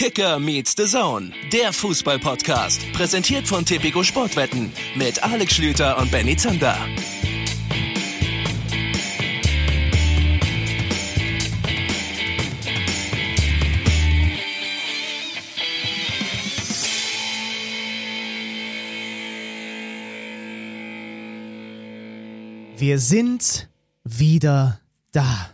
Kicker meets the Zone, der Fußball-Podcast. Präsentiert von Tipico Sportwetten mit Alex Schlüter und Benny Zander. Wir sind wieder da.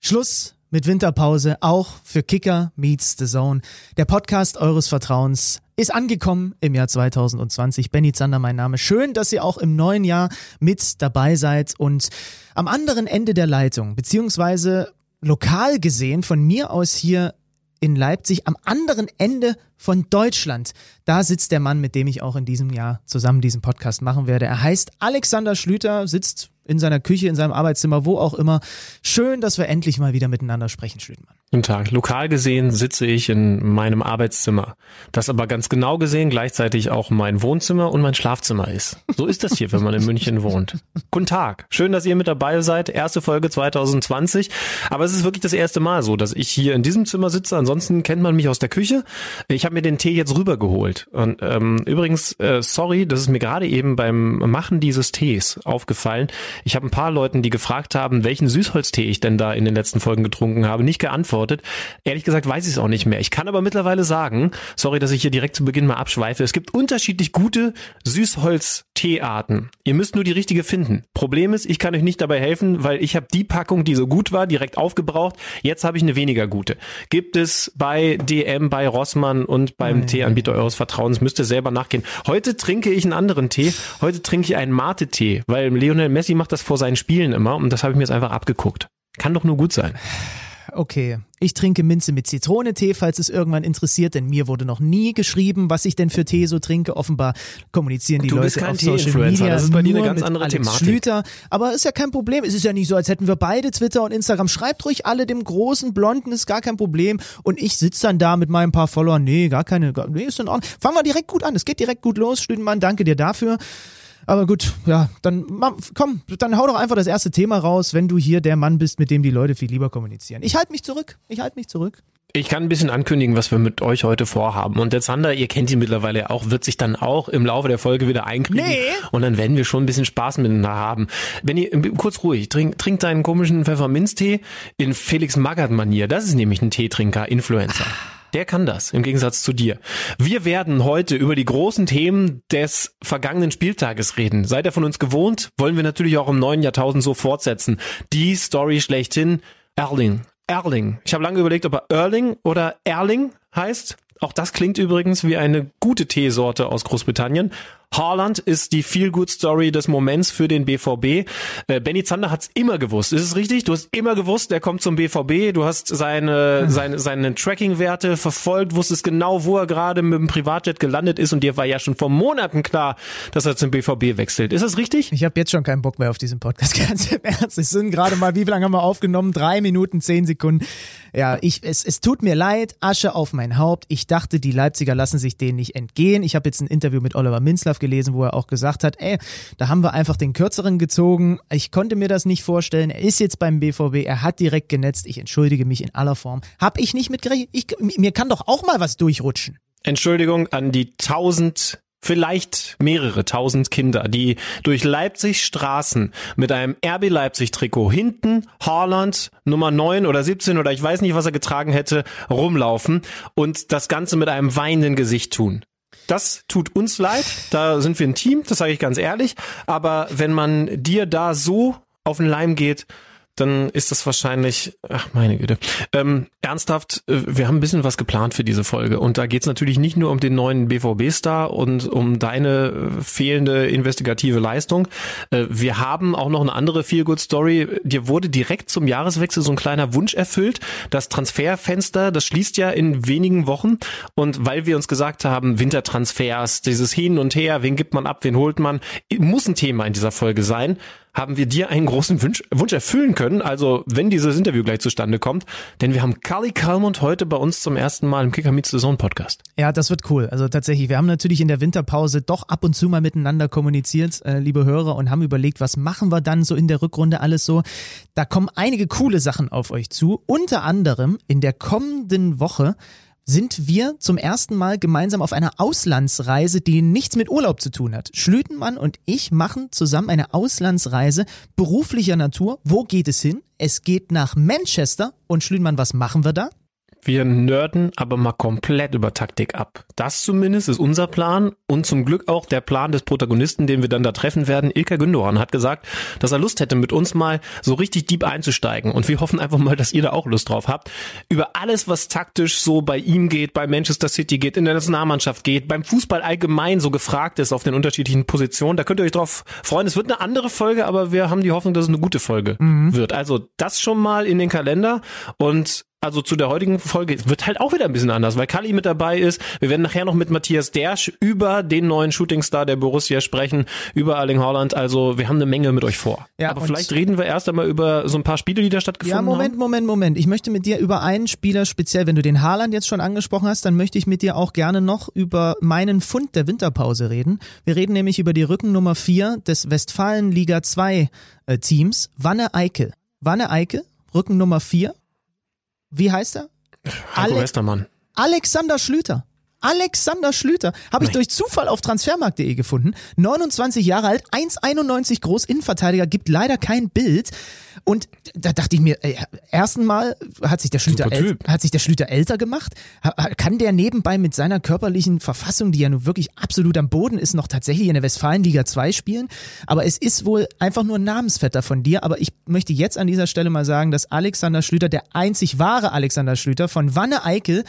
Schluss mit Winterpause, auch für Kicker Meets the Zone. Der Podcast eures Vertrauens ist angekommen im Jahr 2020. Benny Zander, mein Name. Schön, dass ihr auch im neuen Jahr mit dabei seid und am anderen Ende der Leitung, beziehungsweise lokal gesehen von mir aus hier in Leipzig am anderen Ende von Deutschland. Da sitzt der Mann, mit dem ich auch in diesem Jahr zusammen diesen Podcast machen werde. Er heißt Alexander Schlüter, sitzt in seiner Küche, in seinem Arbeitszimmer, wo auch immer. Schön, dass wir endlich mal wieder miteinander sprechen, Schlütermann. Guten Tag. Lokal gesehen sitze ich in meinem Arbeitszimmer. Das aber ganz genau gesehen gleichzeitig auch mein Wohnzimmer und mein Schlafzimmer ist. So ist das hier, wenn man in München wohnt. Guten Tag. Schön, dass ihr mit dabei seid. Erste Folge 2020. Aber es ist wirklich das erste Mal so, dass ich hier in diesem Zimmer sitze. Ansonsten kennt man mich aus der Küche. Ich habe mir den Tee jetzt rübergeholt. Und ähm, übrigens, äh, sorry, das ist mir gerade eben beim Machen dieses Tees aufgefallen. Ich habe ein paar Leuten, die gefragt haben, welchen Süßholztee ich denn da in den letzten Folgen getrunken habe, nicht geantwortet beantwortet. Ehrlich gesagt weiß ich es auch nicht mehr. Ich kann aber mittlerweile sagen, sorry, dass ich hier direkt zu Beginn mal abschweife, es gibt unterschiedlich gute Süßholz-Teearten. Ihr müsst nur die richtige finden. Problem ist, ich kann euch nicht dabei helfen, weil ich habe die Packung, die so gut war, direkt aufgebraucht. Jetzt habe ich eine weniger gute. Gibt es bei DM, bei Rossmann und beim Nein. Teeanbieter eures Vertrauens. Müsst ihr selber nachgehen. Heute trinke ich einen anderen Tee. Heute trinke ich einen Mate-Tee, weil Lionel Messi macht das vor seinen Spielen immer und das habe ich mir jetzt einfach abgeguckt. Kann doch nur gut sein okay. Ich trinke Minze mit Zitronentee, falls es irgendwann interessiert, denn mir wurde noch nie geschrieben, was ich denn für Tee so trinke. Offenbar kommunizieren die du Leute auf Social Media. Das ist bei dir eine ganz andere Alex Thematik. Schlüter. Aber ist ja kein Problem. Es ist ja nicht so, als hätten wir beide Twitter und Instagram. Schreibt ruhig alle dem großen Blonden, ist gar kein Problem. Und ich sitze dann da mit meinen paar Followern. Nee, gar keine, nee, ist in Ordnung. Fangen wir direkt gut an. Es geht direkt gut los. Stüdenmann, danke dir dafür. Aber gut, ja, dann komm, dann hau doch einfach das erste Thema raus, wenn du hier der Mann bist, mit dem die Leute viel lieber kommunizieren. Ich halte mich zurück. Ich halte mich zurück. Ich kann ein bisschen ankündigen, was wir mit euch heute vorhaben. Und der Zander, ihr kennt ihn mittlerweile auch, wird sich dann auch im Laufe der Folge wieder einkriegen. Nee. Und dann werden wir schon ein bisschen Spaß miteinander haben. Wenn ihr, kurz ruhig, trink, trink deinen komischen Pfefferminztee in Felix Magath-Manier. Das ist nämlich ein Teetrinker, Influencer. Ah. Der kann das, im Gegensatz zu dir. Wir werden heute über die großen Themen des vergangenen Spieltages reden. Seid ihr von uns gewohnt, wollen wir natürlich auch im neuen Jahrtausend so fortsetzen. Die Story schlechthin, Erling. Erling. Ich habe lange überlegt, ob er Erling oder Erling heißt. Auch das klingt übrigens wie eine gute Teesorte aus Großbritannien. Haaland ist die Feel-Good-Story des Moments für den BVB. Äh, Benny Zander hat's immer gewusst. Ist es richtig? Du hast immer gewusst, der kommt zum BVB. Du hast seine, seine, seine Tracking-Werte verfolgt, wusstest genau, wo er gerade mit dem Privatjet gelandet ist und dir war ja schon vor Monaten klar, dass er zum BVB wechselt. Ist das richtig? Ich habe jetzt schon keinen Bock mehr auf diesen Podcast, ganz im Ernst. Es sind gerade mal, wie lange haben wir aufgenommen? Drei Minuten, zehn Sekunden. Ja, ich, es, es tut mir leid, Asche auf mein Haupt. Ich dachte, die Leipziger lassen sich denen nicht entgehen. Ich habe jetzt ein Interview mit Oliver Minzlaff gelesen, wo er auch gesagt hat, ey, da haben wir einfach den kürzeren gezogen. Ich konnte mir das nicht vorstellen. Er ist jetzt beim BVB, er hat direkt genetzt. Ich entschuldige mich in aller Form. Hab ich nicht mitgerechnet? Ich, mir kann doch auch mal was durchrutschen. Entschuldigung an die tausend vielleicht mehrere tausend Kinder, die durch Leipzig Straßen mit einem RB Leipzig Trikot hinten Haaland Nummer 9 oder 17 oder ich weiß nicht, was er getragen hätte, rumlaufen und das Ganze mit einem weinenden Gesicht tun. Das tut uns leid, da sind wir ein Team, das sage ich ganz ehrlich, aber wenn man dir da so auf den Leim geht, dann ist das wahrscheinlich, ach meine Güte. Ähm, ernsthaft, äh, wir haben ein bisschen was geplant für diese Folge und da geht es natürlich nicht nur um den neuen BVB-Star und um deine äh, fehlende investigative Leistung. Äh, wir haben auch noch eine andere Feel-Good-Story. Dir wurde direkt zum Jahreswechsel so ein kleiner Wunsch erfüllt. Das Transferfenster, das schließt ja in wenigen Wochen und weil wir uns gesagt haben, Wintertransfers, dieses Hin und Her, wen gibt man ab, wen holt man, muss ein Thema in dieser Folge sein haben wir dir einen großen Wunsch, Wunsch erfüllen können. Also, wenn dieses Interview gleich zustande kommt. Denn wir haben Carly Kalmund heute bei uns zum ersten Mal im Kicker Meets the Zone Podcast. Ja, das wird cool. Also tatsächlich, wir haben natürlich in der Winterpause doch ab und zu mal miteinander kommuniziert, äh, liebe Hörer, und haben überlegt, was machen wir dann so in der Rückrunde alles so. Da kommen einige coole Sachen auf euch zu. Unter anderem in der kommenden Woche sind wir zum ersten Mal gemeinsam auf einer Auslandsreise, die nichts mit Urlaub zu tun hat. Schlütenmann und ich machen zusammen eine Auslandsreise beruflicher Natur. Wo geht es hin? Es geht nach Manchester. Und Schlütenmann, was machen wir da? Wir nörden aber mal komplett über Taktik ab. Das zumindest ist unser Plan und zum Glück auch der Plan des Protagonisten, den wir dann da treffen werden. Ilka Gündogan hat gesagt, dass er Lust hätte, mit uns mal so richtig deep einzusteigen. Und wir hoffen einfach mal, dass ihr da auch Lust drauf habt. Über alles, was taktisch so bei ihm geht, bei Manchester City geht, in der Nationalmannschaft geht, beim Fußball allgemein so gefragt ist auf den unterschiedlichen Positionen. Da könnt ihr euch drauf freuen. Es wird eine andere Folge, aber wir haben die Hoffnung, dass es eine gute Folge mhm. wird. Also das schon mal in den Kalender und also zu der heutigen Folge wird halt auch wieder ein bisschen anders, weil Kali mit dabei ist. Wir werden nachher noch mit Matthias Dersch über den neuen Shootingstar der Borussia sprechen, über Erling Haaland. Also wir haben eine Menge mit euch vor. Ja, Aber vielleicht reden wir erst einmal über so ein paar Spiele, die da stattgefunden haben. Ja, Moment, haben. Moment, Moment. Ich möchte mit dir über einen Spieler speziell, wenn du den Haaland jetzt schon angesprochen hast, dann möchte ich mit dir auch gerne noch über meinen Fund der Winterpause reden. Wir reden nämlich über die Rückennummer 4 des Westfalen Liga 2 äh, Teams, Wanne Eike. Wanne Eike, Rückennummer 4 wie heißt er? Heiko Ale Westermann. Alexander Schlüter. Alexander Schlüter. Habe ich durch Zufall auf transfermarkt.de gefunden. 29 Jahre alt, 1,91 groß, Innenverteidiger, gibt leider kein Bild. Und da dachte ich mir, ey, ersten Mal hat sich der Schlüter, hat sich der Schlüter älter gemacht. Kann der nebenbei mit seiner körperlichen Verfassung, die ja nun wirklich absolut am Boden ist, noch tatsächlich in der Westfalenliga 2 spielen? Aber es ist wohl einfach nur ein Namensvetter von dir. Aber ich möchte jetzt an dieser Stelle mal sagen, dass Alexander Schlüter, der einzig wahre Alexander Schlüter von Wanne Eickel,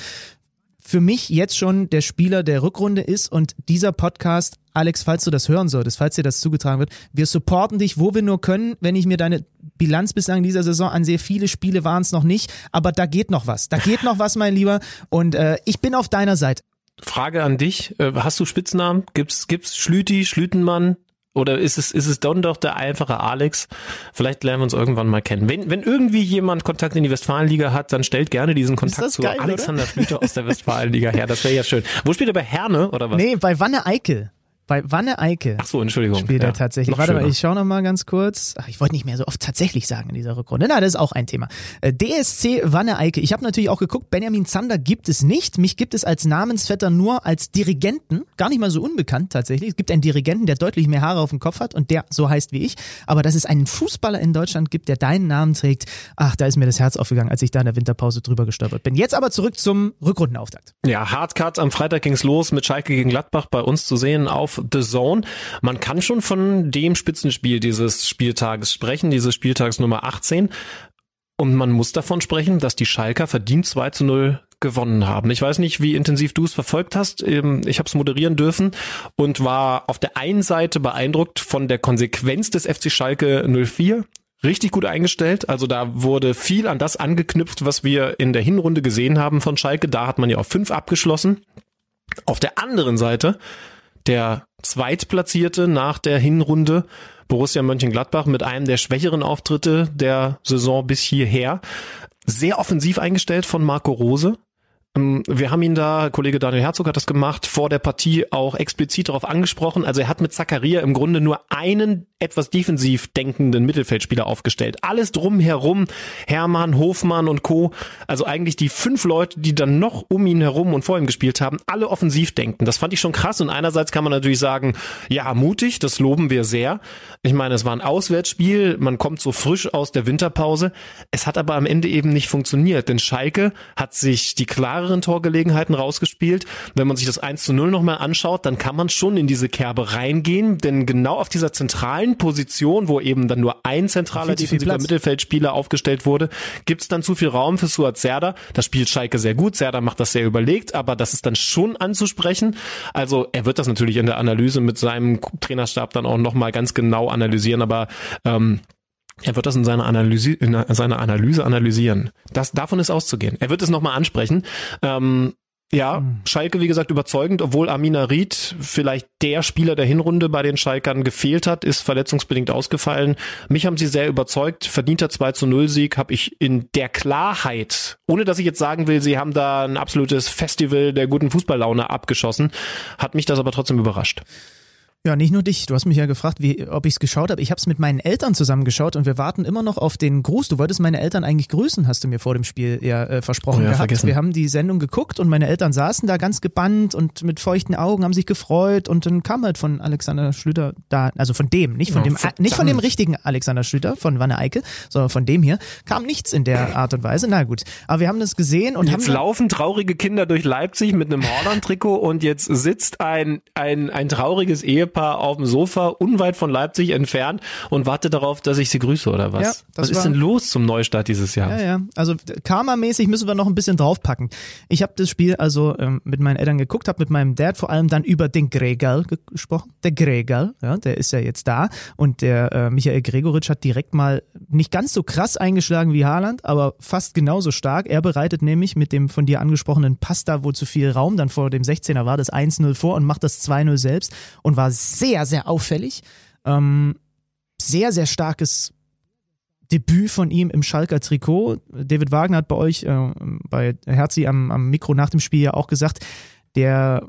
für mich jetzt schon der Spieler der Rückrunde ist und dieser Podcast, Alex, falls du das hören solltest, falls dir das zugetragen wird, wir supporten dich, wo wir nur können. Wenn ich mir deine Bilanz bislang in dieser Saison ansehe, viele Spiele waren es noch nicht, aber da geht noch was. Da geht noch was, mein Lieber. Und äh, ich bin auf deiner Seite. Frage an dich. Äh, hast du Spitznamen? Gibt's, gibt's Schlüti, Schlütenmann? Oder ist es, ist es dann doch der einfache Alex? Vielleicht lernen wir uns irgendwann mal kennen. Wenn, wenn irgendwie jemand Kontakt in die Westfalenliga hat, dann stellt gerne diesen Kontakt zu geil, Alexander Schlüter aus der Westfalenliga her. Das wäre ja schön. Wo spielt er bei Herne oder was? Nee, bei Wanne Eickel. Bei Wanne Eike. Ach so, Entschuldigung. Spielt ja, er tatsächlich. Warte schöner. mal, ich schaue noch mal ganz kurz. Ach, ich wollte nicht mehr so oft tatsächlich sagen in dieser Rückrunde. Na, das ist auch ein Thema. Äh, DSC Wanne Eike. Ich habe natürlich auch geguckt, Benjamin Zander gibt es nicht. Mich gibt es als Namensvetter nur als Dirigenten. Gar nicht mal so unbekannt tatsächlich. Es gibt einen Dirigenten, der deutlich mehr Haare auf dem Kopf hat und der so heißt wie ich. Aber dass es einen Fußballer in Deutschland gibt, der deinen Namen trägt, ach, da ist mir das Herz aufgegangen, als ich da in der Winterpause drüber gestolpert bin. Jetzt aber zurück zum Rückrundenauftakt. Ja, Hardcut. Am Freitag ging's los mit Schalke gegen Gladbach bei uns zu sehen auf The Zone. Man kann schon von dem Spitzenspiel dieses Spieltages sprechen, dieses Spieltags Nummer 18. Und man muss davon sprechen, dass die Schalker verdient 2 zu 0 gewonnen haben. Ich weiß nicht, wie intensiv du es verfolgt hast. Ähm, ich habe es moderieren dürfen und war auf der einen Seite beeindruckt von der Konsequenz des FC Schalke 04. Richtig gut eingestellt. Also da wurde viel an das angeknüpft, was wir in der Hinrunde gesehen haben von Schalke. Da hat man ja auf fünf abgeschlossen. Auf der anderen Seite der Zweitplatzierte nach der Hinrunde Borussia Mönchengladbach mit einem der schwächeren Auftritte der Saison bis hierher. Sehr offensiv eingestellt von Marco Rose. Ähm, wir haben ihn da, Kollege Daniel Herzog hat das gemacht, vor der Partie auch explizit darauf angesprochen. Also er hat mit Zakaria im Grunde nur einen etwas defensiv denkenden Mittelfeldspieler aufgestellt. Alles drumherum, Hermann, Hofmann und Co. Also eigentlich die fünf Leute, die dann noch um ihn herum und vor ihm gespielt haben, alle offensiv denken. Das fand ich schon krass und einerseits kann man natürlich sagen, ja, mutig, das loben wir sehr. Ich meine, es war ein Auswärtsspiel, man kommt so frisch aus der Winterpause. Es hat aber am Ende eben nicht funktioniert, denn Schalke hat sich die klareren Torgelegenheiten rausgespielt. Wenn man sich das 1 zu 0 nochmal anschaut, dann kann man schon in diese Kerbe reingehen, denn genau auf dieser zentralen Position, wo eben dann nur ein zentraler defensiver Mittelfeldspieler aufgestellt wurde, gibt es dann zu viel Raum für Suat Serda. Das spielt Schalke sehr gut. Serda macht das sehr überlegt, aber das ist dann schon anzusprechen. Also er wird das natürlich in der Analyse mit seinem Trainerstab dann auch nochmal ganz genau analysieren, aber ähm, er wird das in seiner Analyse, in seiner Analyse analysieren. Das, davon ist auszugehen. Er wird es nochmal ansprechen. Ähm, ja, hm. Schalke, wie gesagt, überzeugend, obwohl Amina Ried vielleicht der Spieler der Hinrunde bei den Schalkern gefehlt hat, ist verletzungsbedingt ausgefallen. Mich haben sie sehr überzeugt. Verdienter 2 zu 0 Sieg habe ich in der Klarheit, ohne dass ich jetzt sagen will, sie haben da ein absolutes Festival der guten Fußballlaune abgeschossen, hat mich das aber trotzdem überrascht. Ja, nicht nur dich. Du hast mich ja gefragt, wie, ob ich es geschaut habe. Ich habe es mit meinen Eltern zusammen geschaut und wir warten immer noch auf den Gruß. Du wolltest meine Eltern eigentlich grüßen, hast du mir vor dem Spiel ja äh, versprochen Oh ja, gehabt. vergessen. Wir haben die Sendung geguckt und meine Eltern saßen da ganz gebannt und mit feuchten Augen, haben sich gefreut und dann kam halt von Alexander Schlüter da, also von dem, nicht von Oh, dem, äh, nicht von dem verdammt. richtigen Alexander Schlüter, von Wanne Eickel, sondern von dem hier, kam nichts in der Art und Weise. Na gut, aber wir haben das gesehen und Jetzt haben laufen traurige Kinder durch Leipzig mit einem Holland-Trikot und jetzt sitzt ein, ein, ein trauriges Ehepaar auf dem Sofa unweit von Leipzig entfernt und wartet darauf, dass ich sie grüße oder was? Ja, was ist denn los zum Neustart dieses Jahr? Ja, ja. Also Karma-mäßig müssen wir noch ein bisschen draufpacken. Ich habe das Spiel also ähm, mit meinen Eltern geguckt, habe mit meinem Dad vor allem dann über den Gregal ge- gesprochen. Der Gregal, ja, der ist ja jetzt da und der äh, Michael Gregoritsch hat direkt mal nicht ganz so krass eingeschlagen wie Haaland, aber fast genauso stark. Er bereitet nämlich mit dem von dir angesprochenen Pasta, wo zu viel Raum dann vor dem 16er war, das 1-0 vor und macht das 2-0 selbst und war sehr, sehr auffällig. Ähm, sehr, sehr starkes Debüt von ihm im Schalker Trikot. David Wagner hat bei euch, äh, bei Herzi am, am Mikro nach dem Spiel ja auch gesagt, der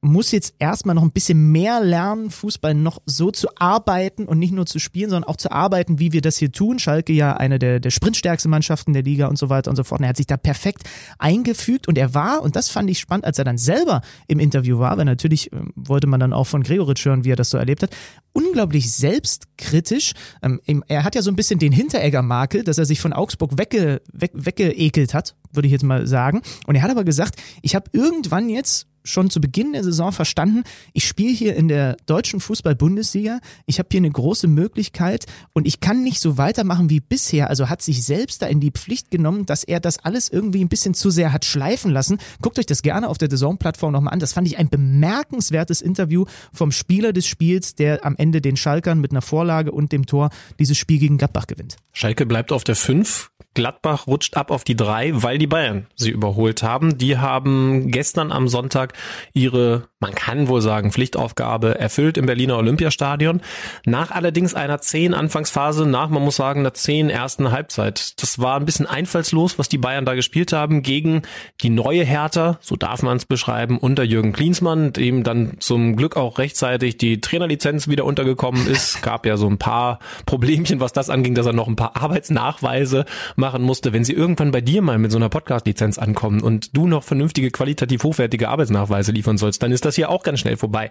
muss jetzt erstmal noch ein bisschen mehr lernen, Fußball noch so zu arbeiten und nicht nur zu spielen, sondern auch zu arbeiten, wie wir das hier tun. Schalke ja eine der, der sprintstärksten Mannschaften der Liga und so weiter und so fort. Und er hat sich da perfekt eingefügt und er war, und das fand ich spannend, als er dann selber im Interview war, weil natürlich ähm, wollte man dann auch von Gregoritsch hören, wie er das so erlebt hat, unglaublich selbstkritisch. Ähm, er hat ja so ein bisschen den Hinteregger-Makel, dass er sich von Augsburg wegge, weg, weggeekelt hat, würde ich jetzt mal sagen. Und er hat aber gesagt, ich habe irgendwann jetzt schon zu Beginn der Saison verstanden, ich spiele hier in der deutschen Fußball-Bundesliga, ich habe hier eine große Möglichkeit und ich kann nicht so weitermachen wie bisher. Also hat sich selbst da in die Pflicht genommen, dass er das alles irgendwie ein bisschen zu sehr hat schleifen lassen. Guckt euch das gerne auf der DAZN-Plattform nochmal an. Das fand ich ein bemerkenswertes Interview vom Spieler des Spiels, der am Ende den Schalkern mit einer Vorlage und dem Tor dieses Spiel gegen Gladbach gewinnt. Schalke bleibt auf der 5. Gladbach rutscht ab auf die 3, weil die Bayern sie überholt haben. Die haben gestern am Sonntag ihre, man kann wohl sagen, Pflichtaufgabe erfüllt im Berliner Olympiastadion. Nach allerdings einer 10 Anfangsphase, nach, man muss sagen, einer 10 ersten Halbzeit. Das war ein bisschen einfallslos, was die Bayern da gespielt haben gegen die neue Hertha, so darf man es beschreiben, unter Jürgen Klinsmann, dem dann zum Glück auch rechtzeitig die Trainerlizenz wieder untergekommen ist. Gab ja so ein paar Problemchen, was das anging, dass er noch ein paar Arbeitsnachweise machen musste. Wenn sie irgendwann bei dir mal mit so einer Podcast-Lizenz ankommen und du noch vernünftige, qualitativ hochwertige Arbeitsnachweise liefern sollst, dann ist das hier auch ganz schnell vorbei.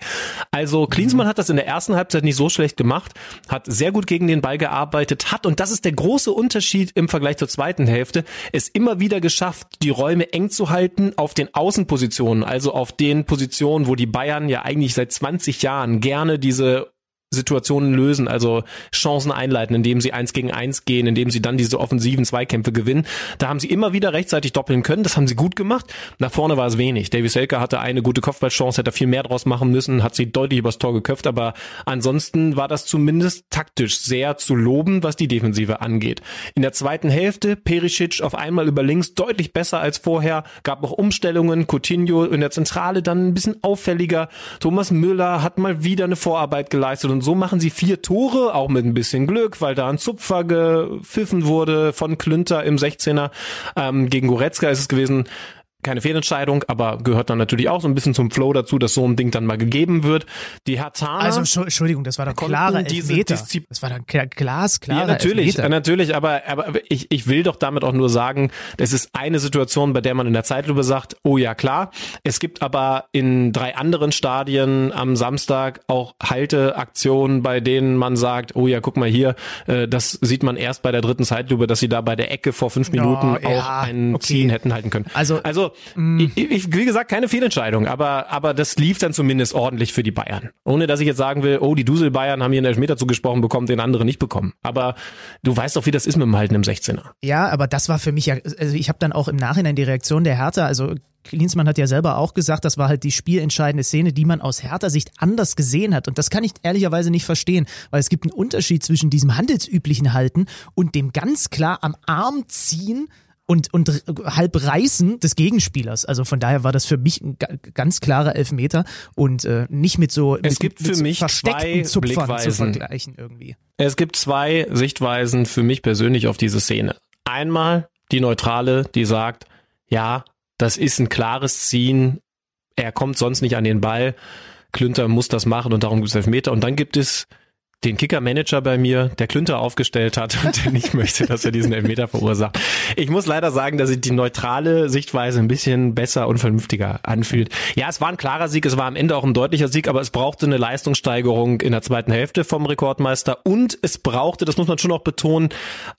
Also Klinsmann hat das in der ersten Halbzeit nicht so schlecht gemacht, hat sehr gut gegen den Ball gearbeitet, hat, und das ist der große Unterschied im Vergleich zur zweiten Hälfte, es immer wieder geschafft, die Räume eng zu halten auf den Außenpositionen, also auf den Positionen, wo die Bayern ja eigentlich seit 20 Jahren gerne diese Situationen lösen, also Chancen einleiten, indem sie eins gegen eins gehen, indem sie dann diese offensiven Zweikämpfe gewinnen. Da haben sie immer wieder rechtzeitig doppeln können, das haben sie gut gemacht. Nach vorne war es wenig. Davy Selke hatte eine gute Kopfballchance, hätte viel mehr draus machen müssen, hat sie deutlich übers Tor geköpft, aber ansonsten war das zumindest taktisch sehr zu loben, was die Defensive angeht. In der zweiten Hälfte Perisic auf einmal über links deutlich besser als vorher, gab auch Umstellungen, Coutinho in der Zentrale dann ein bisschen auffälliger, Thomas Müller hat mal wieder eine Vorarbeit geleistet und so machen sie vier Tore, auch mit ein bisschen Glück, weil da ein Zupfer gepfiffen wurde von Klünter im 16er. Ähm, gegen Goretzka ist es gewesen, keine Fehlentscheidung, aber gehört dann natürlich auch so ein bisschen zum Flow dazu, dass so ein Ding dann mal gegeben wird. Die Hertaner Also Entschu- Entschuldigung, das war doch Konnten klarer diese Elfmeter. Diszi- Das war doch kla- glasklarer ja, natürlich, Elfmeter. äh, natürlich, aber, aber ich, ich will doch damit auch nur sagen, das ist eine Situation, bei der man in der Zeitlupe sagt, oh ja, klar. Es gibt aber in drei anderen Stadien am Samstag auch Halteaktionen, bei denen man sagt, oh ja, guck mal hier, äh, das sieht man erst bei der dritten Zeitlupe, dass sie da bei der Ecke vor fünf Minuten ja, auch ein okay. Ziehen hätten halten können. Also, also ich, ich, wie gesagt, keine Fehlentscheidung, aber, aber das lief dann zumindest ordentlich für die Bayern. Ohne dass ich jetzt sagen will, oh, die Dusel Bayern haben hier einen Elfmeter zugesprochen bekommen, den andere nicht bekommen. Aber du weißt doch, wie das ist mit dem Halten im 16er. Ja, aber das war für mich ja, also ich habe dann auch im Nachhinein die Reaktion der Hertha, also Klinsmann hat ja selber auch gesagt, das war halt die spielentscheidende Szene, die man aus Hertha-Sicht anders gesehen hat. Und das kann ich ehrlicherweise nicht verstehen, weil es gibt einen Unterschied zwischen diesem handelsüblichen Halten und dem ganz klar am Arm ziehen und, und halb reißen des Gegenspielers. Also von daher war das für mich ein ga- ganz klarer Elfmeter und äh, nicht mit so Es mit, gibt mit für so mich versteckten zwei Zupfern zu Blickweisen. vergleichen irgendwie. Es gibt zwei Sichtweisen für mich persönlich auf diese Szene. Einmal die neutrale, die sagt, ja, das ist ein klares Ziehen, er kommt sonst nicht an den Ball. Klünter muss das machen und darum gibt es Elfmeter. Und dann gibt es den Kicker-Manager bei mir, der Klünter aufgestellt hat und der nicht möchte, dass er diesen Elfmeter verursacht. Ich muss leider sagen, dass sich die neutrale Sichtweise ein bisschen besser und vernünftiger anfühlt. Ja, es war ein klarer Sieg, es war am Ende auch ein deutlicher Sieg, aber es brauchte eine Leistungssteigerung in der zweiten Hälfte vom Rekordmeister und es brauchte, das muss man schon auch betonen,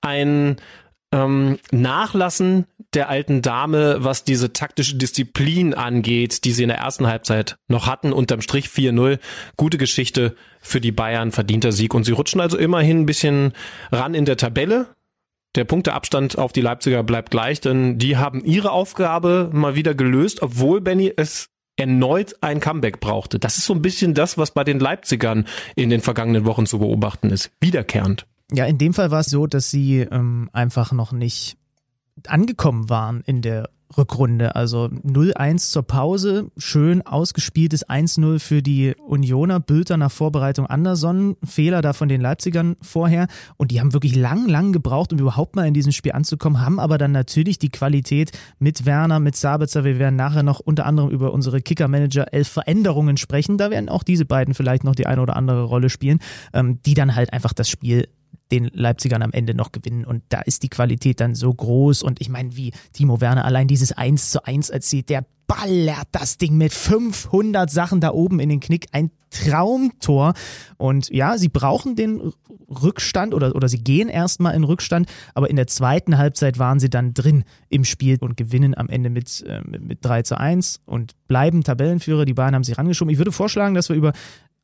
ein ähm, Nachlassen der alten Dame, was diese taktische Disziplin angeht, die sie in der ersten Halbzeit noch hatten. Unterm Strich 4-0. Gute Geschichte für die Bayern, verdienter Sieg. Und sie rutschen also immerhin ein bisschen ran in der Tabelle. Der Punkteabstand auf die Leipziger bleibt gleich, denn die haben ihre Aufgabe mal wieder gelöst, obwohl Benny es erneut ein Comeback brauchte. Das ist so ein bisschen das, was bei den Leipzigern in den vergangenen Wochen zu beobachten ist. Wiederkehrend. Ja, in dem Fall war es so, dass sie ähm, einfach noch nicht angekommen waren in der Rückrunde. Also 0-1 zur Pause, schön ausgespieltes 1-0 für die Unioner, Bülter nach Vorbereitung Anderson, Fehler da von den Leipzigern vorher. Und die haben wirklich lang, lang gebraucht, um überhaupt mal in diesem Spiel anzukommen, haben aber dann natürlich die Qualität mit Werner, mit Sabitzer, wir werden nachher noch unter anderem über unsere Kicker-Manager elf Veränderungen sprechen, da werden auch diese beiden vielleicht noch die eine oder andere Rolle spielen, ähm, die dann halt einfach das Spiel den Leipzigern am Ende noch gewinnen. Und da ist die Qualität dann so groß. Und ich meine, wie Timo Werner allein dieses 1 zu 1 erzählt, der ballert das Ding mit 500 Sachen da oben in den Knick. Ein Traumtor. Und ja, sie brauchen den Rückstand oder, oder sie gehen erstmal in Rückstand, aber in der zweiten Halbzeit waren sie dann drin im Spiel und gewinnen am Ende mit, äh, mit 3 zu 1 und bleiben Tabellenführer. Die Bayern haben sich rangeschoben. Ich würde vorschlagen, dass wir über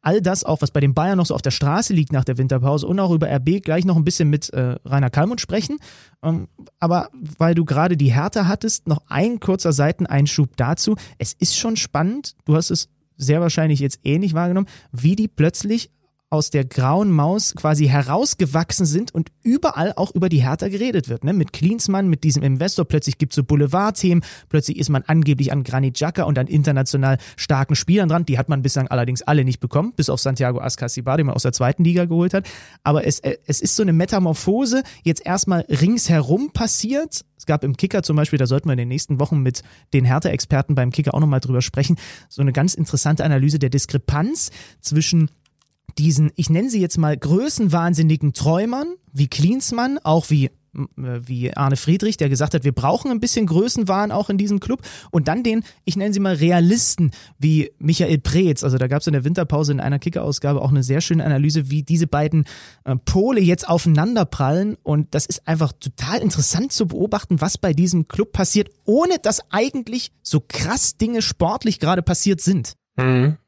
all das auch, was bei den Bayern noch so auf der Straße liegt nach der Winterpause und auch über RB gleich noch ein bisschen mit äh, Rainer Kalmund sprechen. Ähm, aber weil du gerade die Härte hattest, noch ein kurzer Seiteneinschub dazu. Es ist schon spannend, du hast es sehr wahrscheinlich jetzt ähnlich wahrgenommen, wie die plötzlich aus der grauen Maus quasi herausgewachsen sind und überall auch über die Hertha geredet wird. Ne? Mit Klinsmann, mit diesem Investor, plötzlich gibt es so Boulevardthemen, plötzlich ist man angeblich an Granit Xhaka und an international starken Spielern dran. Die hat man bislang allerdings alle nicht bekommen, bis auf Santiago Ascasibar, den man aus der zweiten Liga geholt hat. Aber es, äh, es ist so eine Metamorphose, jetzt erstmal ringsherum passiert. Es gab im Kicker zum Beispiel, da sollten wir in den nächsten Wochen mit den Hertha-Experten beim Kicker auch nochmal drüber sprechen, so eine ganz interessante Analyse der Diskrepanz zwischen diesen, ich nenne sie jetzt mal größenwahnsinnigen Träumern, wie Klinsmann, auch wie äh, wie Arne Friedrich, der gesagt hat, wir brauchen ein bisschen Größenwahn auch in diesem Club. Und dann den, ich nenne sie mal Realisten, wie Michael Preetz. Also da gab es in der Winterpause in einer Kickerausgabe auch eine sehr schöne Analyse, wie diese beiden äh, Pole jetzt aufeinanderprallen. Und das ist einfach total interessant zu beobachten, was bei diesem Club passiert, ohne dass eigentlich so krass Dinge sportlich gerade passiert sind. Mhm.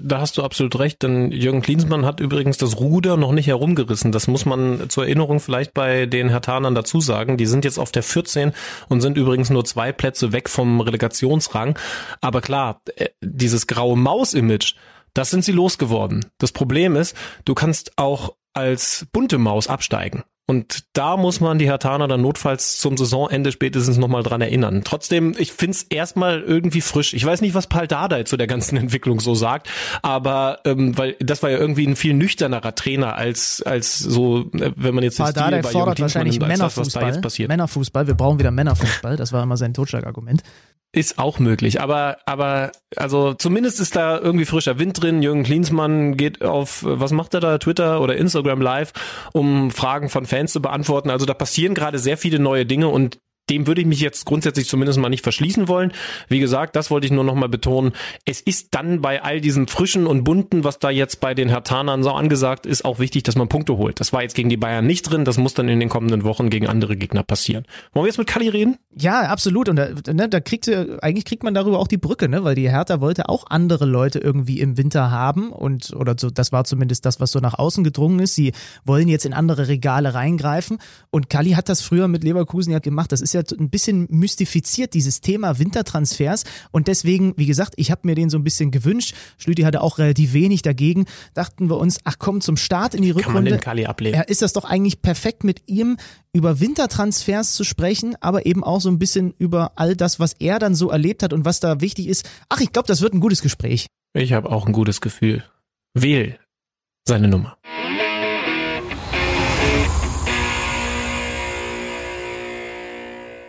Da hast du absolut recht, denn Jürgen Klinsmann hat übrigens das Ruder noch nicht herumgerissen. Das muss man zur Erinnerung vielleicht bei den Hertanern dazu sagen. Die sind jetzt auf der 14 und sind übrigens nur zwei Plätze weg vom Relegationsrang. Aber klar, äh, dieses graue Maus-Image, das sind sie losgeworden. Das Problem ist, du kannst auch als bunte Maus absteigen. Und da muss man die Hertaner dann notfalls zum Saisonende spätestens nochmal dran erinnern. Trotzdem, ich find's erstmal irgendwie frisch. Ich weiß nicht, was Paul Dardai zu der ganzen Entwicklung so sagt, aber ähm, weil das war ja irgendwie ein viel nüchternerer Trainer als als so, äh, wenn man jetzt Paul Dardai fordert wahrscheinlich Männerfußball. Das, Männerfußball. Wir brauchen wieder Männerfußball. Das war immer sein Totschlagargument. Ist auch möglich, aber aber also zumindest ist da irgendwie frischer Wind drin. Jürgen Klinsmann geht auf was macht er da Twitter oder Instagram Live, um Fragen von Fans zu beantworten. Also da passieren gerade sehr viele neue Dinge und dem würde ich mich jetzt grundsätzlich zumindest mal nicht verschließen wollen. Wie gesagt, das wollte ich nur noch mal betonen. Es ist dann bei all diesem frischen und bunten, was da jetzt bei den Hertanern so angesagt ist, auch wichtig, dass man Punkte holt. Das war jetzt gegen die Bayern nicht drin. Das muss dann in den kommenden Wochen gegen andere Gegner passieren. Wollen wir jetzt mit Kali reden? Ja, absolut. Und da, ne, da kriegt eigentlich kriegt man darüber auch die Brücke, ne? Weil die Hertha wollte auch andere Leute irgendwie im Winter haben und oder so. Das war zumindest das, was so nach außen gedrungen ist. Sie wollen jetzt in andere Regale reingreifen. Und Kali hat das früher mit Leverkusen ja gemacht. Das ist ist ja ein bisschen mystifiziert, dieses Thema Wintertransfers. Und deswegen, wie gesagt, ich habe mir den so ein bisschen gewünscht. Schlüti hatte auch relativ wenig dagegen. Dachten wir uns, ach komm, zum Start in die Rückrunde. Kann man den Kali ablehnen? Ja, ist das doch eigentlich perfekt mit ihm über Wintertransfers zu sprechen, aber eben auch so ein bisschen über all das, was er dann so erlebt hat und was da wichtig ist. Ach, ich glaube, das wird ein gutes Gespräch. Ich habe auch ein gutes Gefühl. Wähl seine Nummer.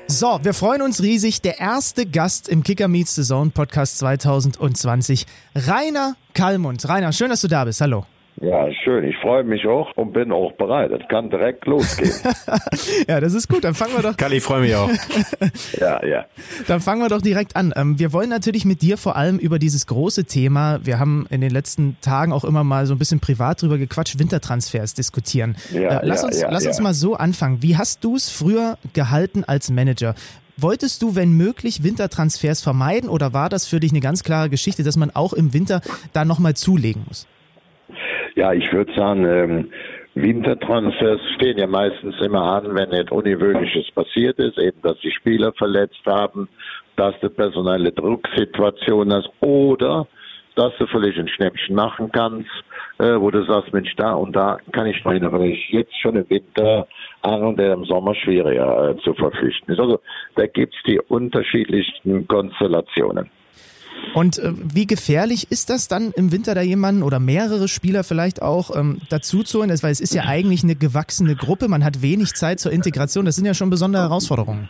So, wir freuen uns riesig. Der erste Gast im Kicker Meets the Zone Podcast 2020, Rainer Kallmund. Rainer, schön, dass du da bist. Hallo. Ja, schön. Ich freue mich auch und bin auch bereit. Es kann direkt losgehen. ja, das ist gut. Dann fangen wir doch. Kalli, ich freue mich auch. ja, ja. Dann fangen wir doch direkt an. Ähm, wir wollen natürlich mit dir vor allem über dieses große Thema, wir haben in den letzten Tagen auch immer mal so ein bisschen privat drüber gequatscht, Wintertransfers diskutieren. Ja, äh, lass ja, uns, ja, lass ja. uns mal so anfangen. Wie hast du es früher gehalten als Manager? Wolltest du, wenn möglich, Wintertransfers vermeiden oder war das für dich eine ganz klare Geschichte, dass man auch im Winter da nochmal zulegen muss? Ja, ich würde sagen, ähm, Wintertransfers stehen ja meistens immer an, wenn etwas Ungewöhnliches passiert ist, eben dass die Spieler verletzt haben, dass du personelle Drucksituation hast oder dass du vielleicht ein Schnäppchen machen kannst, äh, wo du sagst, Mensch, da und da kann ich meine, aber ich jetzt schon im Winter und der im Sommer schwieriger äh, zu verpflichten ist. Also da gibt's die unterschiedlichsten Konstellationen. Und äh, wie gefährlich ist das dann im Winter da jemanden oder mehrere Spieler vielleicht auch ähm, dazu zu holen? Weil es ist ja eigentlich eine gewachsene Gruppe, man hat wenig Zeit zur Integration. Das sind ja schon besondere Herausforderungen.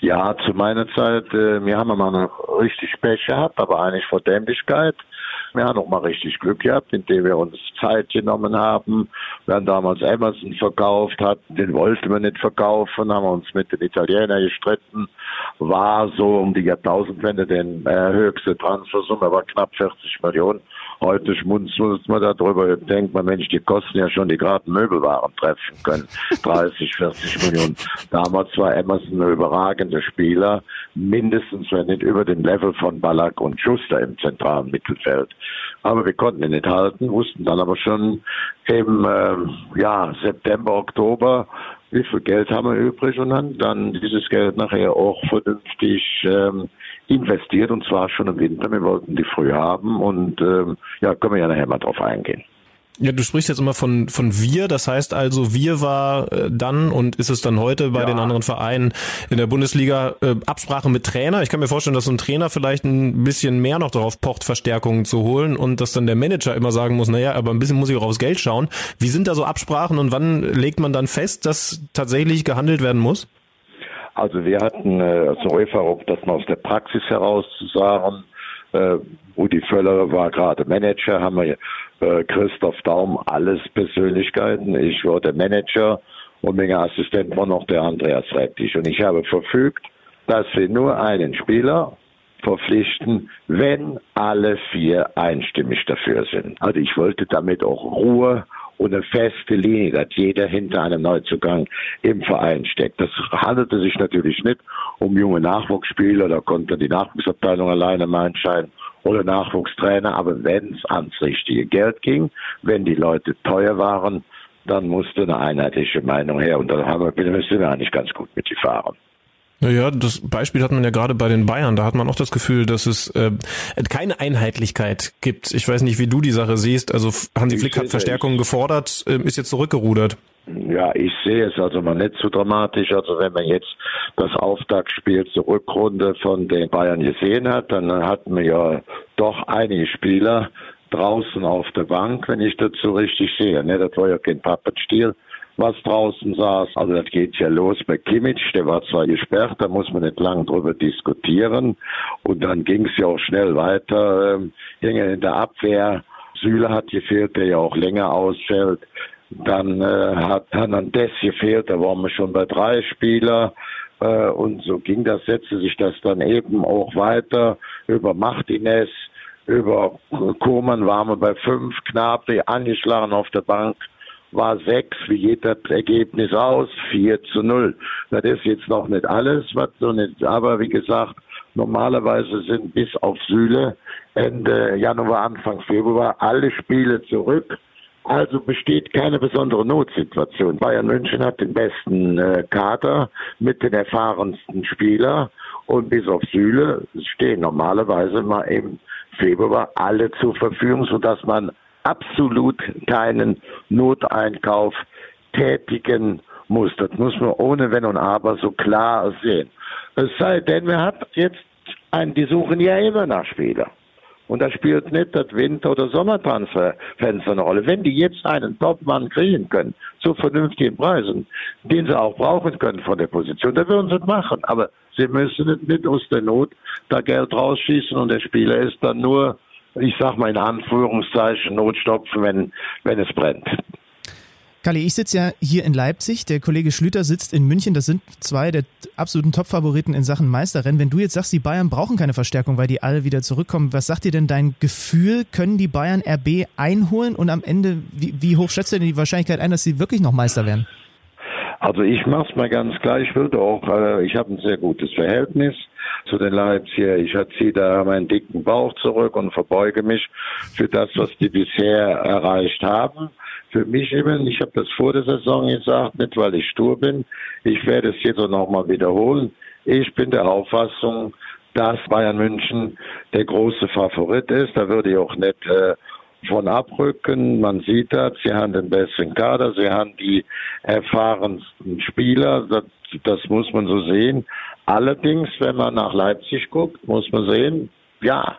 Ja, zu meiner Zeit, äh, wir haben mal richtig Pech gehabt, aber eigentlich vor Dämlichkeit. Wir haben auch mal richtig Glück gehabt, indem wir uns Zeit genommen haben. Wir haben damals Emerson verkauft, hatten, den wollten wir nicht verkaufen, haben uns mit den Italienern gestritten. War so um die Jahrtausendwende den äh, höchste Transfersumme, war knapp 40 Millionen. Heute schmunzelt man darüber, denkt man, Mensch, die kosten ja schon die gerade Möbelwaren treffen können. 30, 40 Millionen. Damals war Emerson ein überragender Spieler, mindestens, wenn nicht über dem Level von Ballack und Schuster im zentralen Mittelfeld. Aber wir konnten ihn nicht halten, wussten dann aber schon im ähm, ja, September, Oktober, wie viel Geld haben wir übrig und haben dann dieses Geld nachher auch vernünftig ähm, investiert und zwar schon im Winter. Wir wollten die früh haben und ähm, ja, können wir ja nachher mal drauf eingehen. Ja, du sprichst jetzt immer von, von wir, das heißt also, wir war äh, dann und ist es dann heute bei Ja. den anderen Vereinen in der Bundesliga äh, Absprache mit Trainer. Ich kann mir vorstellen, dass so ein Trainer vielleicht ein bisschen mehr noch darauf pocht, Verstärkungen zu holen und dass dann der Manager immer sagen muss, naja, aber ein bisschen muss ich auch aufs Geld schauen. Wie sind da so Absprachen und wann legt man dann fest, dass tatsächlich gehandelt werden muss? Also wir hatten äh, als UEFA, das mal aus der Praxis heraus zu sagen, äh, Rudi Völler war gerade Manager, haben wir äh, Christoph Daum, alles Persönlichkeiten. Ich war der Manager und mein Assistent war noch der Andreas Rettich. Und ich habe verfügt, dass wir nur einen Spieler verpflichten, wenn alle vier einstimmig dafür sind. Also ich wollte damit auch Ruhe und eine feste Linie, dass jeder hinter einem Neuzugang im Verein steckt. Das handelte sich natürlich nicht um junge Nachwuchsspieler, da konnte die Nachwuchsabteilung alleine mal entscheiden oder Nachwuchstrainer, aber wenn es ans richtige Geld ging, wenn die Leute teuer waren, dann musste eine einheitliche Meinung her und da haben wir, sind wir eigentlich ganz gut mitgefahren. Naja, das Beispiel hat man ja gerade bei den Bayern. Da hat man auch das Gefühl, dass es äh, keine Einheitlichkeit gibt. Ich weiß nicht, wie du die Sache siehst. Also Hansi Flick hat Verstärkungen gefordert, äh, ist jetzt zurückgerudert. Ja, ich sehe es also mal nicht so dramatisch. Also wenn man jetzt das Auftaktspiel zur Rückrunde von den Bayern gesehen hat, dann hatten wir ja doch einige Spieler draußen auf der Bank, wenn ich das so richtig sehe. Ne, das war ja kein Pappenstiel, was draußen saß. Also das geht ja los mit Kimmich, der war zwar gesperrt, da muss man nicht lang drüber diskutieren. Und dann ging es ja auch schnell weiter. Ähm, Dinge in der Abwehr. Süle hat gefehlt, der ja auch länger ausfällt. Dann äh, hat Hernandez gefehlt, da waren wir schon bei drei Spieler. Äh, und so ging das, setzte sich das dann eben auch weiter über Martinez, über Koman waren wir bei fünf, Knabe angeschlagen auf der Bank war sechs, wie geht das Ergebnis aus? Vier zu null. Das ist jetzt noch nicht alles, was so nicht, aber wie gesagt, normalerweise sind bis auf Süle Ende Januar, Anfang Februar alle Spiele zurück. Also besteht keine besondere Notsituation. Bayern München hat den besten äh, Kader mit den erfahrensten Spielern und bis auf Süle stehen normalerweise mal im Februar alle zur Verfügung, sodass man absolut keinen Noteinkauf tätigen muss. Das muss man ohne Wenn und Aber so klar sehen. Es sei denn, wir haben jetzt einen, die suchen ja immer nach Spieler. Und da spielt nicht das Winter- oder Sommertransferfenster eine Rolle. Wenn die jetzt einen Topmann kriegen können, zu vernünftigen Preisen, den sie auch brauchen können von der Position, dann würden sie es machen. Aber sie müssen nicht aus der Not da Geld rausschießen und der Spieler ist dann nur, ich sag mal in Anführungszeichen, Notstopfen, wenn, wenn es brennt. Kalli, ich sitze ja hier in Leipzig, der Kollege Schlüter sitzt in München. Das sind zwei der absoluten Top-Favoriten in Sachen Meisterrennen. Wenn du jetzt sagst, die Bayern brauchen keine Verstärkung, weil die alle wieder zurückkommen, was sagt dir denn dein Gefühl? Können die Bayern RB einholen und am Ende, wie, wie hoch schätzt du denn die Wahrscheinlichkeit ein, dass sie wirklich noch Meister werden? Also ich mache es mal ganz klar. Ich würde auch, äh, ich habe ein sehr gutes Verhältnis zu den Leipziger. Ich ziehe da meinen dicken Bauch zurück und verbeuge mich für das, was die bisher erreicht haben für mich eben, ich habe das vor der Saison gesagt, nicht weil ich stur bin, ich werde es jetzt auch nochmal wiederholen. Ich bin der Auffassung, dass Bayern München der große Favorit ist. Da würde ich auch nicht äh, von abrücken. Man sieht das, sie haben den besten Kader, sie haben die erfahrensten Spieler, das, das muss man so sehen. Allerdings, wenn man nach Leipzig guckt, muss man sehen, ja,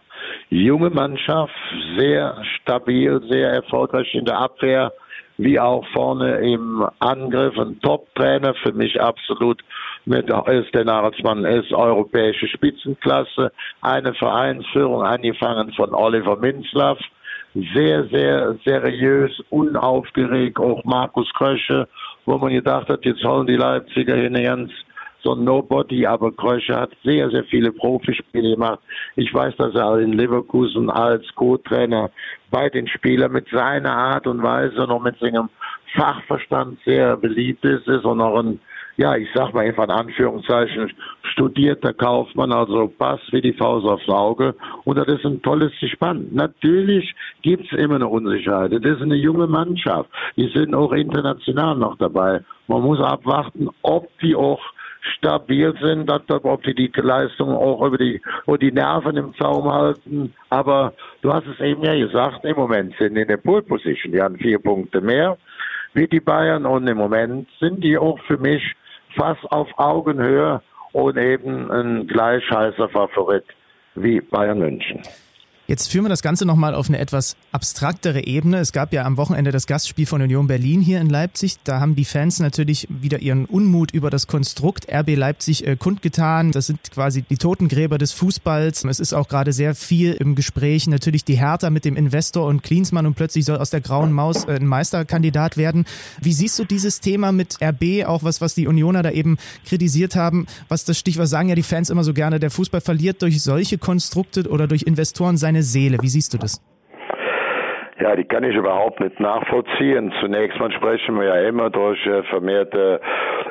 junge Mannschaft, sehr stabil, sehr erfolgreich in der Abwehr, wie auch vorne im Angriff. Ein Top-Trainer, für mich absolut mit ist der Nagelsmann ist europäische Spitzenklasse. Eine Vereinsführung angefangen von Oliver Minzlaff. Sehr, sehr seriös, unaufgeregt. Auch Markus Krösche, wo man gedacht hat, jetzt holen die Leipziger ganz so ein Nobody, aber Krösche hat sehr, sehr viele Profispiele gemacht. Ich weiß, dass er in Leverkusen als Co-Trainer bei den Spielern mit seiner Art und Weise und auch mit seinem Fachverstand sehr beliebt ist, ist und auch ein, ja, ich sag mal einfach in Anführungszeichen, studierter Kaufmann, also passt wie die Faust aufs Auge. Und das ist ein tolles Gespann. Natürlich gibt's immer eine Unsicherheit. Das ist eine junge Mannschaft. Die sind auch international noch dabei. Man muss abwarten, ob die auch stabil sind, ob die die Leistung auch über die, über die Nerven im Zaum halten. Aber du hast es eben ja gesagt, im Moment sind in der Pole Position. Die haben vier Punkte mehr wie die Bayern und im Moment sind die auch für mich fast auf Augenhöhe und eben ein gleich heißer Favorit wie Bayern München. Jetzt führen wir das Ganze nochmal auf eine etwas abstraktere Ebene. Es gab ja am Wochenende das Gastspiel von Union Berlin hier in Leipzig. Da haben die Fans natürlich wieder ihren Unmut über das Konstrukt RB Leipzig äh, kundgetan. Das sind quasi die Totengräber des Fußballs. Es ist auch gerade sehr viel im Gespräch. Natürlich die Hertha mit dem Investor und Klinsmann und plötzlich soll aus der grauen Maus äh, ein Meisterkandidat werden. Wie siehst du dieses Thema mit RB, auch was, was die Unioner da eben kritisiert haben? Was das Stichwort sagen ja die Fans immer so gerne, der Fußball verliert durch solche Konstrukte oder durch Investoren seine Seele. Wie siehst du das? Ja, die kann ich überhaupt nicht nachvollziehen. Zunächst mal sprechen wir ja immer durch äh, vermehrte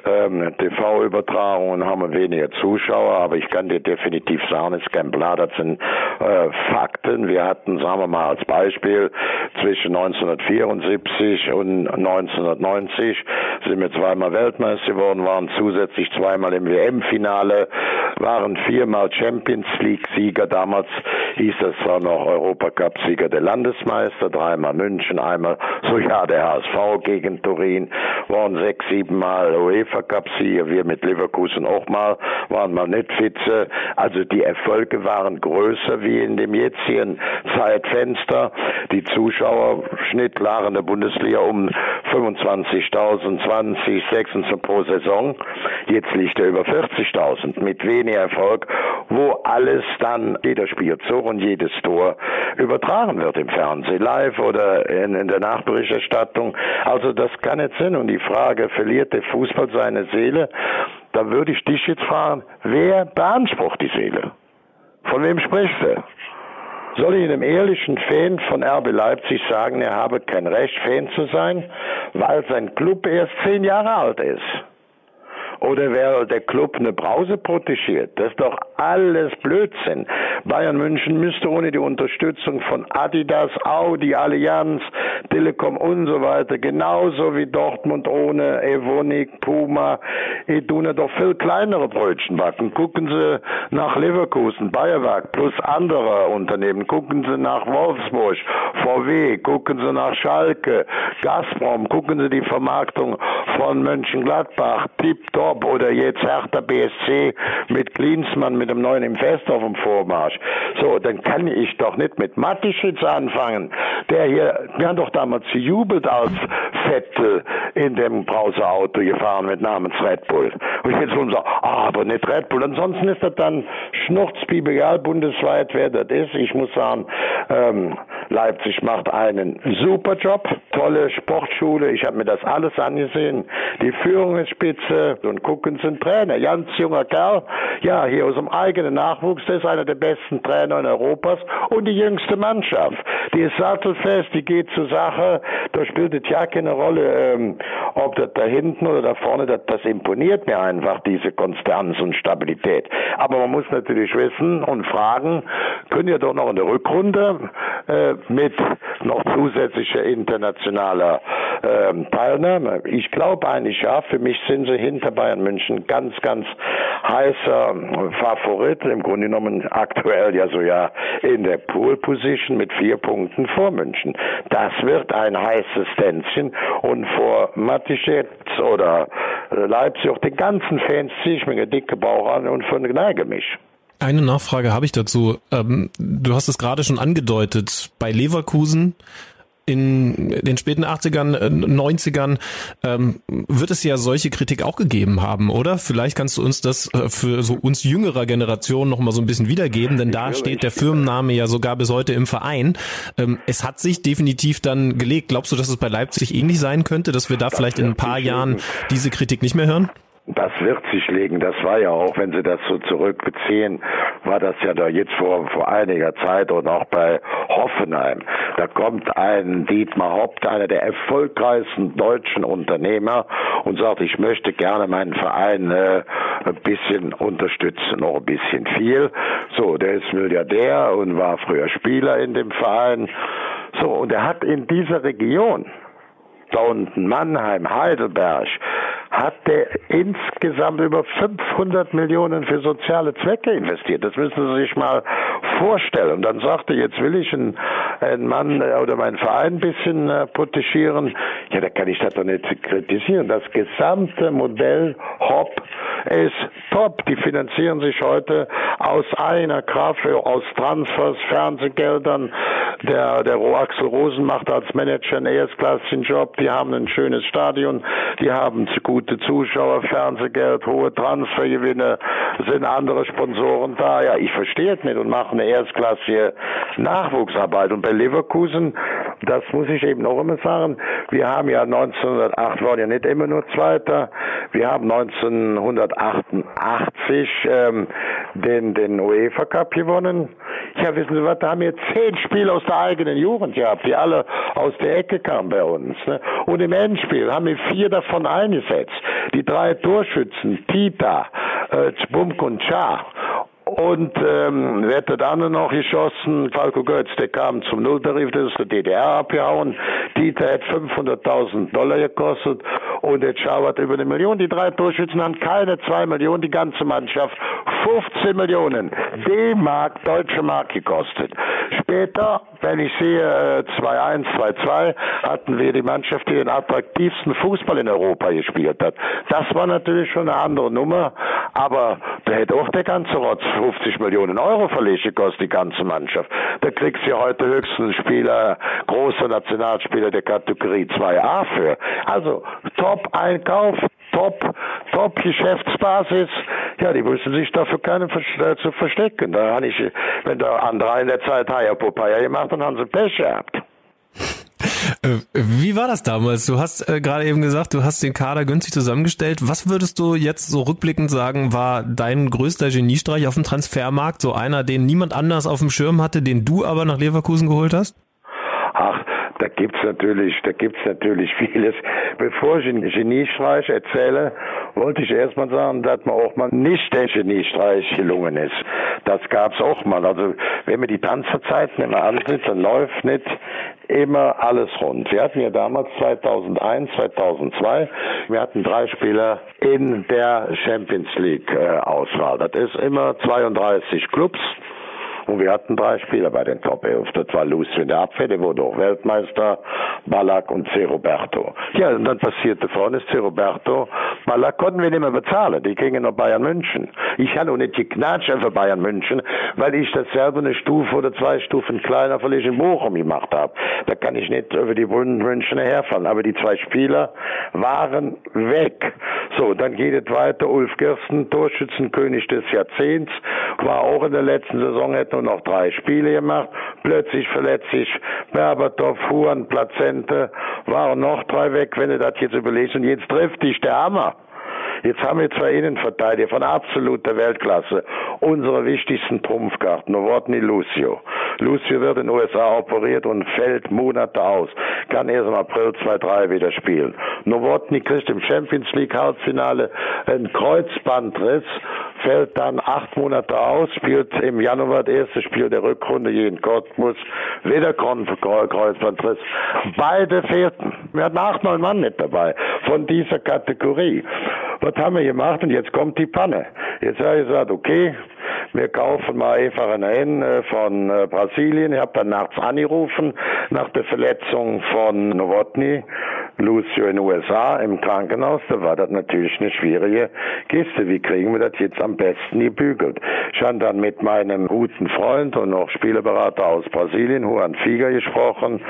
ähm, TV-Übertragungen haben wir weniger Zuschauer, aber ich kann dir definitiv sagen, es ist kein Blatt, das sind äh, Fakten. Wir hatten, sagen wir mal als Beispiel, zwischen 1974 und 1990 sind wir zweimal Weltmeister geworden, waren zusätzlich zweimal im WM-Finale, waren viermal Champions League-Sieger. Damals hieß das zwar noch Europacup-Sieger der Landesmeister, dreimal München, einmal, so ja, der HSV gegen Turin, waren sechs, sieben Mal UEFA Cup-Sieger, wir mit Leverkusen auch mal, waren mal nicht Vize. Also die Erfolge waren größer wie in dem jetzigen Zeitfenster. Die Zuschauerschnitt lag in der Bundesliga um 25.000, 20, 26 pro Saison. Jetzt liegt er über 40.000 mit weniger Erfolg, wo alles dann, jeder Spielzug und jedes Tor übertragen wird im Fernsehen, oder in, in der Nachberichterstattung. Also das kann nicht sein. Und die Frage, verliert der Fußball seine Seele? Da würde ich dich jetzt fragen, wer beansprucht die Seele? Von wem sprichst du? Soll ich einem ehrlichen Fan von RB Leipzig sagen, er habe kein Recht, Fan zu sein, weil sein Club erst zehn Jahre alt ist? Oder wäre der Club eine Brause protegiert? Das ist doch alles Blödsinn. Bayern München müsste ohne die Unterstützung von Adidas, Audi, Allianz, Telekom und so weiter, genauso wie Dortmund ohne Evonik, Puma, Eduna doch viel kleinere Brötchen backen. Gucken Sie nach Leverkusen, Bayerwerk plus andere Unternehmen. Gucken Sie nach Wolfsburg, VW, gucken Sie nach Schalke, Gazprom, gucken Sie die Vermarktung von Mönchengladbach, tipptopp, oder jetzt Hertha BSC mit Klinsmann mit dem neuen Invest auf dem Vormarsch. So, dann kann ich doch nicht mit Matischitz anfangen, der hier, wir haben doch damals gejubelt, als Vettel in dem Browserauto gefahren mit namens Red Bull. Und ich jetzt so ah, aber nicht Red Bull. Ansonsten ist das dann Schnurzpiep, egal bundesweit, wer das ist. Ich muss sagen, ähm, Leipzig macht einen super Job, tolle Sportschule. Ich habe mir das alles angesehen. Die Führung ist spitze und gucken sind Trainer. Ganz junger Kerl, ja, hier aus dem eigenen Nachwuchs, der ist einer der besten Trainer in Europas und die jüngste Mannschaft. Die ist sattelfest, die geht zur Sache. Da spielt es ja keine Rolle, ähm, ob das da hinten oder da vorne, das, das imponiert mir einfach, diese Konstanz und Stabilität. Aber man muss natürlich wissen und fragen, können ja doch noch in der Rückrunde äh, mit noch zusätzlicher internationaler äh, Teilnahme. Ich glaube eigentlich ja, für mich sind sie hinter Bayern München ganz, ganz heißer Favorit, im Grunde genommen aktuell ja so ja in der Pool Position mit vier Punkten vor München. Das wird ein heißes Tänzchen und vor Matischetz oder Leipzig auch den ganzen Fans ziehe ich mir eine dicke Bauch an und verneige mich. Eine Nachfrage habe ich dazu. Ähm, du hast es gerade schon angedeutet. Bei Leverkusen in den späten 80ern, 90ern äh, ähm, wird es ja solche Kritik auch gegeben haben, oder? Vielleicht kannst du uns das äh, für so uns jüngerer Generation noch mal so ein bisschen wiedergeben, denn da steht der Firmenname ja sogar bis heute im Verein. Ähm, es hat sich definitiv dann gelegt. Glaubst du, dass es bei Leipzig ähnlich sein könnte, dass wir da vielleicht in ein paar Jahren diese Kritik nicht mehr hören? Das wird sich legen. Das war ja auch, wenn Sie das so zurückbeziehen, war das ja da jetzt vor, vor einiger Zeit und auch bei Hoffenheim. Da kommt ein Dietmar Haupt, einer der erfolgreichsten deutschen Unternehmer und sagt, ich möchte gerne meinen Verein äh, ein bisschen unterstützen, noch ein bisschen viel. So, der ist Milliardär und war früher Spieler in dem Verein. So, und er hat in dieser Region, da unten Mannheim, Heidelberg, hat der insgesamt über 500 Millionen für soziale Zwecke investiert. Das müssen Sie sich mal vorstellen. Und dann sagte, jetzt will ich einen, Mann äh, oder meinen Verein ein bisschen äh, protegieren. Ja, da kann ich das doch nicht kritisieren. Das gesamte Modell Hop ist top. Die finanzieren sich heute aus einer Kraft, aus Transfers, Fernsehgeldern. Der, der Axel Rosen macht als Manager einen erstklassigen Job. Die haben ein schönes Stadion. Die haben gute Zuschauer, Fernsehgeld, hohe Transfergewinne, sind andere Sponsoren da. Ja, ich verstehe es nicht und mache eine erstklassige Nachwuchsarbeit. Und bei Leverkusen, das muss ich eben auch immer sagen, wir haben ja 1908 waren ja nicht immer nur Zweiter. Wir haben 1988 ähm, den, den UEFA Cup gewonnen. Ja, wissen Sie was, da haben wir zehn Spiele aus der eigenen Jugend gehabt, die alle aus der Ecke kamen bei uns. Ne? Und im Endspiel haben wir vier davon eingesetzt. Die drei Torschützen, Tita, äh, und Cha. Und ähm, wer hat dann noch geschossen? Falco Götz, der kam zum Nulltarif, das ist der DDR abgehauen. Dieter hat 500.000 Dollar gekostet und der Schau hat über eine Million. Die drei Torschützen haben keine zwei Millionen, die ganze Mannschaft 15 Millionen D-Mark, deutsche Mark gekostet. Später, wenn ich sehe 2-1, äh, 2-2, hatten wir die Mannschaft, die den attraktivsten Fußball in Europa gespielt hat. Das war natürlich schon eine andere Nummer, aber da hätte auch der ganze Rotz 50 Millionen Euro verlegt gekostet, die ganze Mannschaft. Da kriegst du heute höchstens Spieler, große Nationalspieler der Kategorie 2a für. Also Top-Einkauf, Top, Top Geschäftsbasis. Ja, die müssen sich dafür keine äh, zu verstecken. Da habe ich, wenn der andere in der Zeit Haya Popeye gemacht, dann haben sie Pech gehabt. Äh, wie war das damals? Du hast äh, gerade eben gesagt, du hast den Kader günstig zusammengestellt. Was würdest du jetzt so rückblickend sagen, war dein größter Geniestreich auf dem Transfermarkt? So einer, den niemand anders auf dem Schirm hatte, den du aber nach Leverkusen geholt hast? Ach, da gibt's natürlich, da gibt's natürlich vieles. Bevor ich den Geniestreich erzähle, wollte ich erstmal sagen, dass man auch mal nicht der Geniestreich gelungen ist. Das gab's auch mal. Also wenn man die Tanzerzeiten immer ansieht, dann läuft nicht immer alles rund. Wir hatten ja damals 2001, 2002, wir hatten drei Spieler in der Champions League äh, Auswahl. Das ist immer 32 Clubs Und wir hatten drei Spieler bei den Top 11. Das war Lucio in der Abwehr, der wurde auch Weltmeister, Ballack und C. Roberto. Ja, und dann passierte vorne C. Roberto. Ballack konnten wir nicht mehr bezahlen. Die gingen nach Bayern München. Ich habe noch nicht geknatscht für Bayern München, weil ich dasselbe eine Stufe oder zwei Stufen kleiner vielleicht in Bochum gemacht habe. Da kann ich nicht über die München herfallen. Aber die zwei Spieler waren weg. So, dann geht es weiter. Ulf Gersten, Torschützenkönig des Jahrzehnts, war auch in der letzten Saison, hat nur noch drei Spiele gemacht. Plötzlich verletzt sich Berbatov, Huan, Plazente, waren noch drei weg, wenn du das jetzt überlegst. Und jetzt trifft dich der Hammer. Jetzt haben wir zwei Innenverteidiger von absoluter Weltklasse. Unsere wichtigsten Trumpfkarten. Novotny Lucio. Lucio wird in den USA operiert und fällt Monate aus. Kann erst im April 2-3 wieder spielen. Novotny kriegt im Champions League Halbfinale einen Kreuzbandriss, fällt dann acht Monate aus, spielt im Januar das erste Spiel der Rückrunde jeden Cottbus, wieder Kreuzbandriss. Beide fehlten. Wir hatten acht, neun Mann nicht dabei von dieser Kategorie. Was haben wir gemacht? Und jetzt kommt die Panne. Jetzt habe ich gesagt, okay, wir kaufen mal einfach einen äh, von äh, Brasilien. Ich habe dann nachts angerufen nach der Verletzung von Novotny Lucio in den USA im Krankenhaus, da war das natürlich eine schwierige Kiste. Wie kriegen wir das jetzt am besten gebügelt? Ich habe dann mit meinem guten Freund und noch Spielerberater aus Brasilien, Juan Figer, gesprochen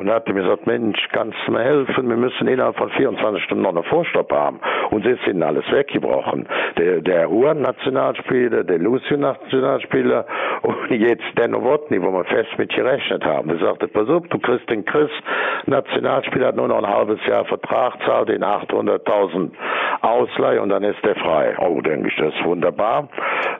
und hatte mir gesagt, Mensch, kannst du mir helfen? Wir müssen innerhalb von 24 Stunden noch einen Vorstopp haben. Und sie sind alles weggebrochen. Der, der Juan Nationalspieler, der Lucio Nationalspieler und jetzt der Nowotny, wo wir fest mit gerechnet haben. Der sagte, pass auf, du kriegst den Chris, Nationalspieler hat nur noch ein halbes Jahr Vertrag, zahlt den 800.000 Ausleih und dann ist der frei. Oh, denke ich, das ist wunderbar.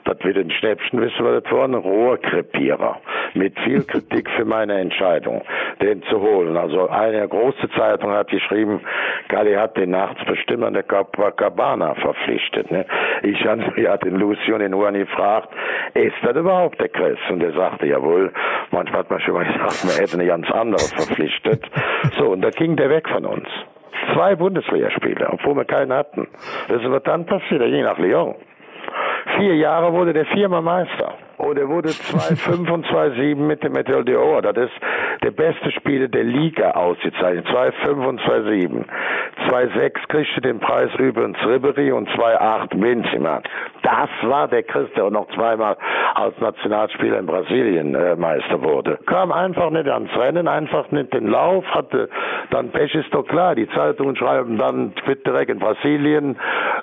Das wird ein Schnäppchen, wissen wir das war ein Rohrkrepierer. Mit viel Kritik für meine Entscheidung, den zu holen. Also eine große Zeitung hat geschrieben, Galli hat den Nachtsbestimmer der Copacabana verpflichtet. Ne? Ich habe den Lucio in Uhr gefragt, ist das überhaupt der Chris? Und er sagte, jawohl, manchmal hat man schon mal gesagt, man hätte eine ganz andere verpflichtet. So, und da ging der weg von uns. Zwei Bundesligaspiele, obwohl wir keinen hatten. Das wird dann passiert, je nach Lyon. Vier Jahre wurde der viermal Meister. Und er wurde 2,5 und 2,7 mit dem Meteor de Oro. Das ist der beste Spieler der Liga ausgezeichnet. 2,5 und 2,7. 2,6 kriegte den Preis übrigens Ribery und 2,8 Benzema. Das war der Christ, der noch zweimal als Nationalspieler in Brasilien äh, Meister wurde. Kam einfach nicht ans Rennen, einfach nicht den Lauf, hatte dann Pech ist doch klar. Die Zeitungen schreiben dann direkt in Brasilien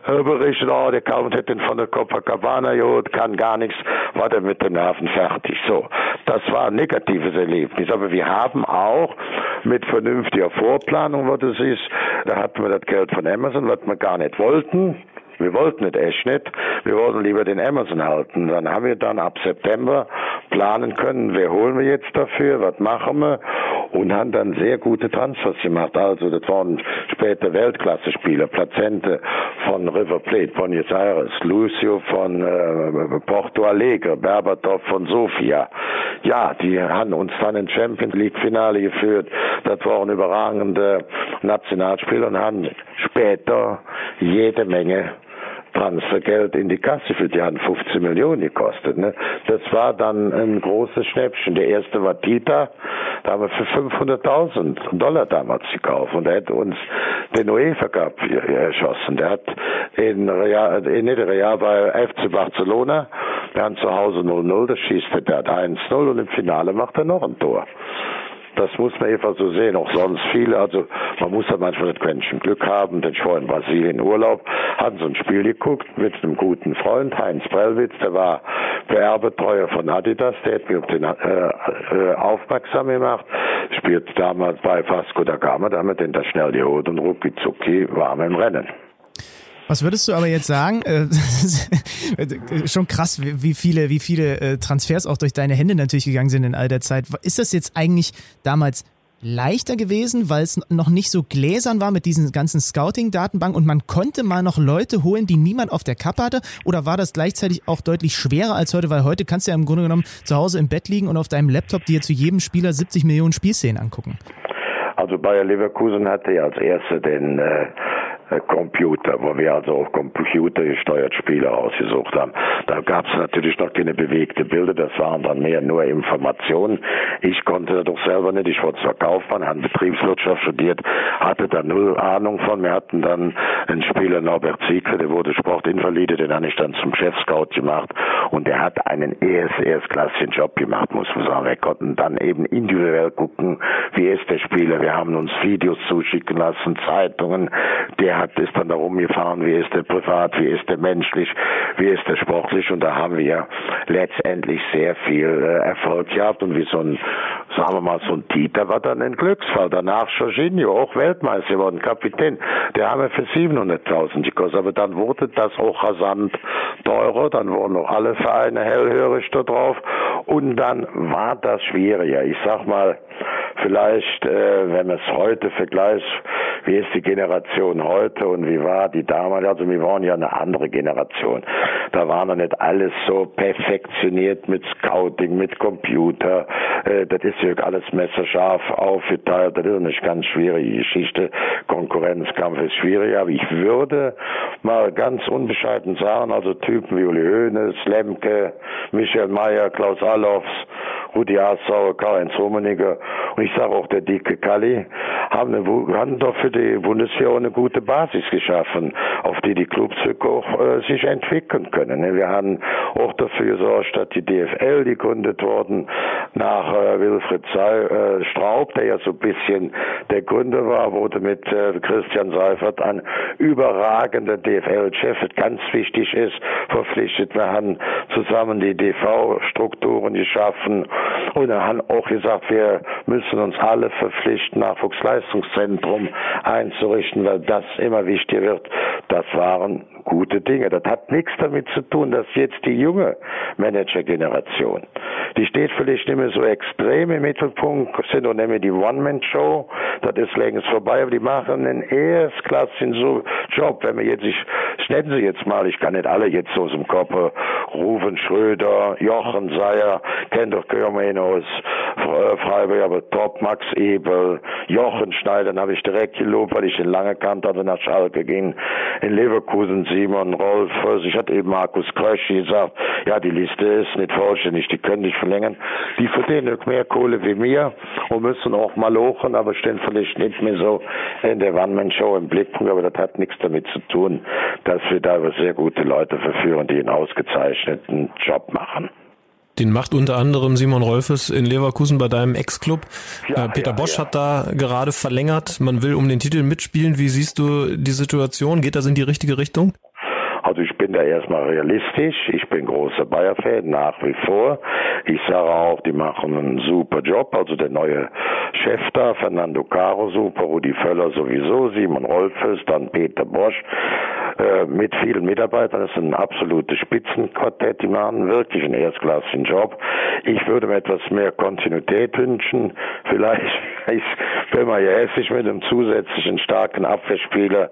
äh, berichten, oh, der kauft hätte den von der Copacabana geholt, kann gar nichts, war der mit den Nerven fertig. So, das war ein negatives Erlebnis. Aber wir haben auch mit vernünftiger Vorplanung, was es ist, da hatten wir das Geld von Amazon, was wir gar nicht wollten. Wir wollten nicht nicht. Wir wollten lieber den Amazon halten. Dann haben wir dann ab September planen können, wer holen wir jetzt dafür, was machen wir und haben dann sehr gute Transfers gemacht. Also das waren später Weltklasse-Spieler, Plazente von River Plate, Buenos Aires, Lucio von äh, Porto Alegre, Berbatov von Sofia. Ja, die haben uns dann in Champions League Finale geführt. Das waren überragende Nationalspieler und haben später jede Menge Transfergeld in die Kasse für die haben 15 Millionen gekostet. Ne? Das war dann ein großes Schnäppchen. Der erste war Tita, da haben wir für 500.000 Dollar damals gekauft und er hätte uns den UEFA Cup erschossen. Der hat in Real, in Real bei FC Barcelona, wir haben zu Hause 0-0, das schießt der hat 1-0 und im Finale macht er noch ein Tor. Das muss man einfach so sehen. Auch sonst viele. Also man muss da manchmal das Quäntchen Glück haben. Denn ich war in Brasilien Urlaub, hatten so ein Spiel geguckt mit einem guten Freund, Heinz Brellwitz, der war Werbetreuer von Adidas, der hat mir auf den äh, äh, aufmerksam gemacht. Spielt damals bei Vasco da Gama, da haben wir den da schnell geholt und rucki zucki wir im Rennen. Was würdest du aber jetzt sagen? Äh, schon krass, wie viele, wie viele äh, Transfers auch durch deine Hände natürlich gegangen sind in all der Zeit. Ist das jetzt eigentlich damals leichter gewesen, weil es noch nicht so gläsern war mit diesen ganzen Scouting-Datenbanken und man konnte mal noch Leute holen, die niemand auf der Kappe hatte? Oder war das gleichzeitig auch deutlich schwerer als heute? Weil heute kannst du ja im Grunde genommen zu Hause im Bett liegen und auf deinem Laptop dir zu jedem Spieler 70 Millionen Spielszenen angucken. Also Bayer Leverkusen hatte ja als erste den äh, Computer, wo wir also auch computergesteuert Spiele ausgesucht haben. Da gab es natürlich noch keine bewegte Bilder, das waren dann mehr nur Informationen. Ich konnte da doch selber nicht, ich wurde zwar Kaufmann, habe Betriebswirtschaft studiert, hatte da null Ahnung von. Wir hatten dann einen Spieler, Norbert Ziegler, der wurde Sportinvalide, den habe ich dann zum Chefscout gemacht und der hat einen erst, erstklassigen Job gemacht, muss man sagen. Wir konnten dann eben individuell gucken, wie ist der Spieler. Wir haben uns Videos zuschicken lassen, Zeitungen. Der hat ist dann da rumgefahren, wie ist der privat, wie ist der menschlich, wie ist der sportlich und da haben wir letztendlich sehr viel äh, Erfolg gehabt und wie so ein, sagen wir mal, so ein Dieter war dann ein Glücksfall. Danach Jorginho, auch Weltmeister geworden, Kapitän. Der haben wir für 700.000 gekostet, aber dann wurde das auch rasant teurer, dann wurden noch alle Vereine hellhörig da drauf und dann war das schwieriger. Ich sag mal, vielleicht, äh, wenn man es heute vergleicht, wie ist die Generation heute und wie war die damals? Also wir waren ja eine andere Generation. Da war noch nicht alles so perfektioniert mit Scouting, mit Computer. Äh, das ist ja alles messerscharf aufgeteilt. Das ist eine ganz schwierige Geschichte. Konkurrenzkampf ist schwierig, aber ich würde mal ganz unbescheiden sagen, also Typen wie Uli Hoeneß, Lemke, Michael Mayer, Klaus Allofs, Rudi Assauer, Karl-Heinz Rummenigge und ich sage auch der dicke Kalli, haben, eine, haben doch für die Bundeswehr eine gute Basis geschaffen, auf die die Clubs auch äh, sich entwickeln können. Ne? Wir haben auch dafür gesorgt, dass die DFL gegründet worden nach äh, Wilfried Sei, äh, Straub, der ja so ein bisschen der Gründer war, wurde mit äh, Christian Seifert ein überragender DFL-Chef, ganz wichtig ist, verpflichtet. Wir haben zusammen die DV-Strukturen geschaffen und hat auch gesagt, wir müssen uns alle verpflichten, Nachwuchsleistungszentrum einzurichten, weil das immer wichtiger wird. Das waren gute Dinge. Das hat nichts damit zu tun, dass jetzt die junge Managergeneration, die steht vielleicht nicht mehr so extrem im Mittelpunkt, sind nicht mehr die One-Man-Show, das ist längst vorbei, aber die machen einen erstklassigen so Job. Wenn wir jetzt, ich nennen sie jetzt mal, ich kann nicht alle jetzt aus dem Kopf, Rufen Schröder, Jochen Seyer, kennt doch Görmenos, Freiburg, aber top, Max Ebel, Jochen Schneider, dann habe ich direkt gelobt, weil ich ihn lange kannte, also nach Schalke ging, in Leverkusen Simon Rolf, ich hatte eben Markus Krösch gesagt, ja, die Liste ist nicht vollständig, die können nicht verlängern, die verdienen mehr Kohle wie mir und müssen auch mal lochen, aber stehen vielleicht nicht mehr so in der One-Man-Show im Blickpunkt, aber das hat nichts damit zu tun, dass wir da sehr gute Leute verführen, die einen ausgezeichneten Job machen. Den macht unter anderem Simon Rolfes in Leverkusen bei deinem Ex-Club. Ja, äh, Peter ja, Bosch ja. hat da gerade verlängert. Man will um den Titel mitspielen. Wie siehst du die Situation? Geht das in die richtige Richtung? Also ich bin da erstmal realistisch. Ich bin großer Bayer-Fan nach wie vor. Ich sage auch, die machen einen super Job. Also der neue Chef da, Fernando Caro super, Rudi Völler sowieso, Simon Rolfes, dann Peter Bosch. Äh, mit vielen Mitarbeitern. Das ist ein absolutes Spitzenquartett. Die machen wirklich einen erstklassigen Job. Ich würde mir etwas mehr Kontinuität wünschen. Vielleicht, ich bin mal ja hässlich mit einem zusätzlichen starken Abwehrspieler,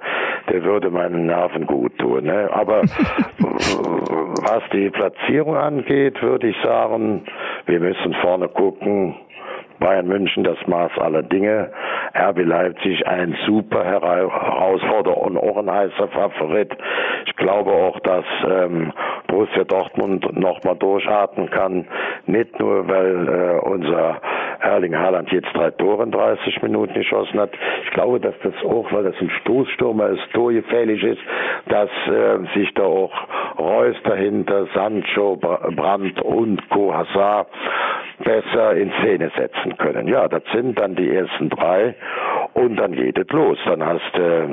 der würde meinen Nerven gut tun. Ne? Aber was die Platzierung angeht, würde ich sagen, wir müssen vorne gucken. Bayern München das Maß aller Dinge. RB Leipzig ein super Herausforderer und auch ein heißer Favorit. Ich glaube auch, dass ähm, Borussia Dortmund nochmal durchatmen kann. Nicht nur, weil äh, unser Erling Haaland jetzt drei Tore in 30 Minuten geschossen hat. Ich glaube, dass das auch, weil das ein Stoßstürmer ist, torgefährlich ist, dass äh, sich da auch Reus dahinter, Sancho, Brandt und Co. Hazard besser in Szene setzen können. Ja, das sind dann die ersten drei und dann geht es los. Dann hast du äh,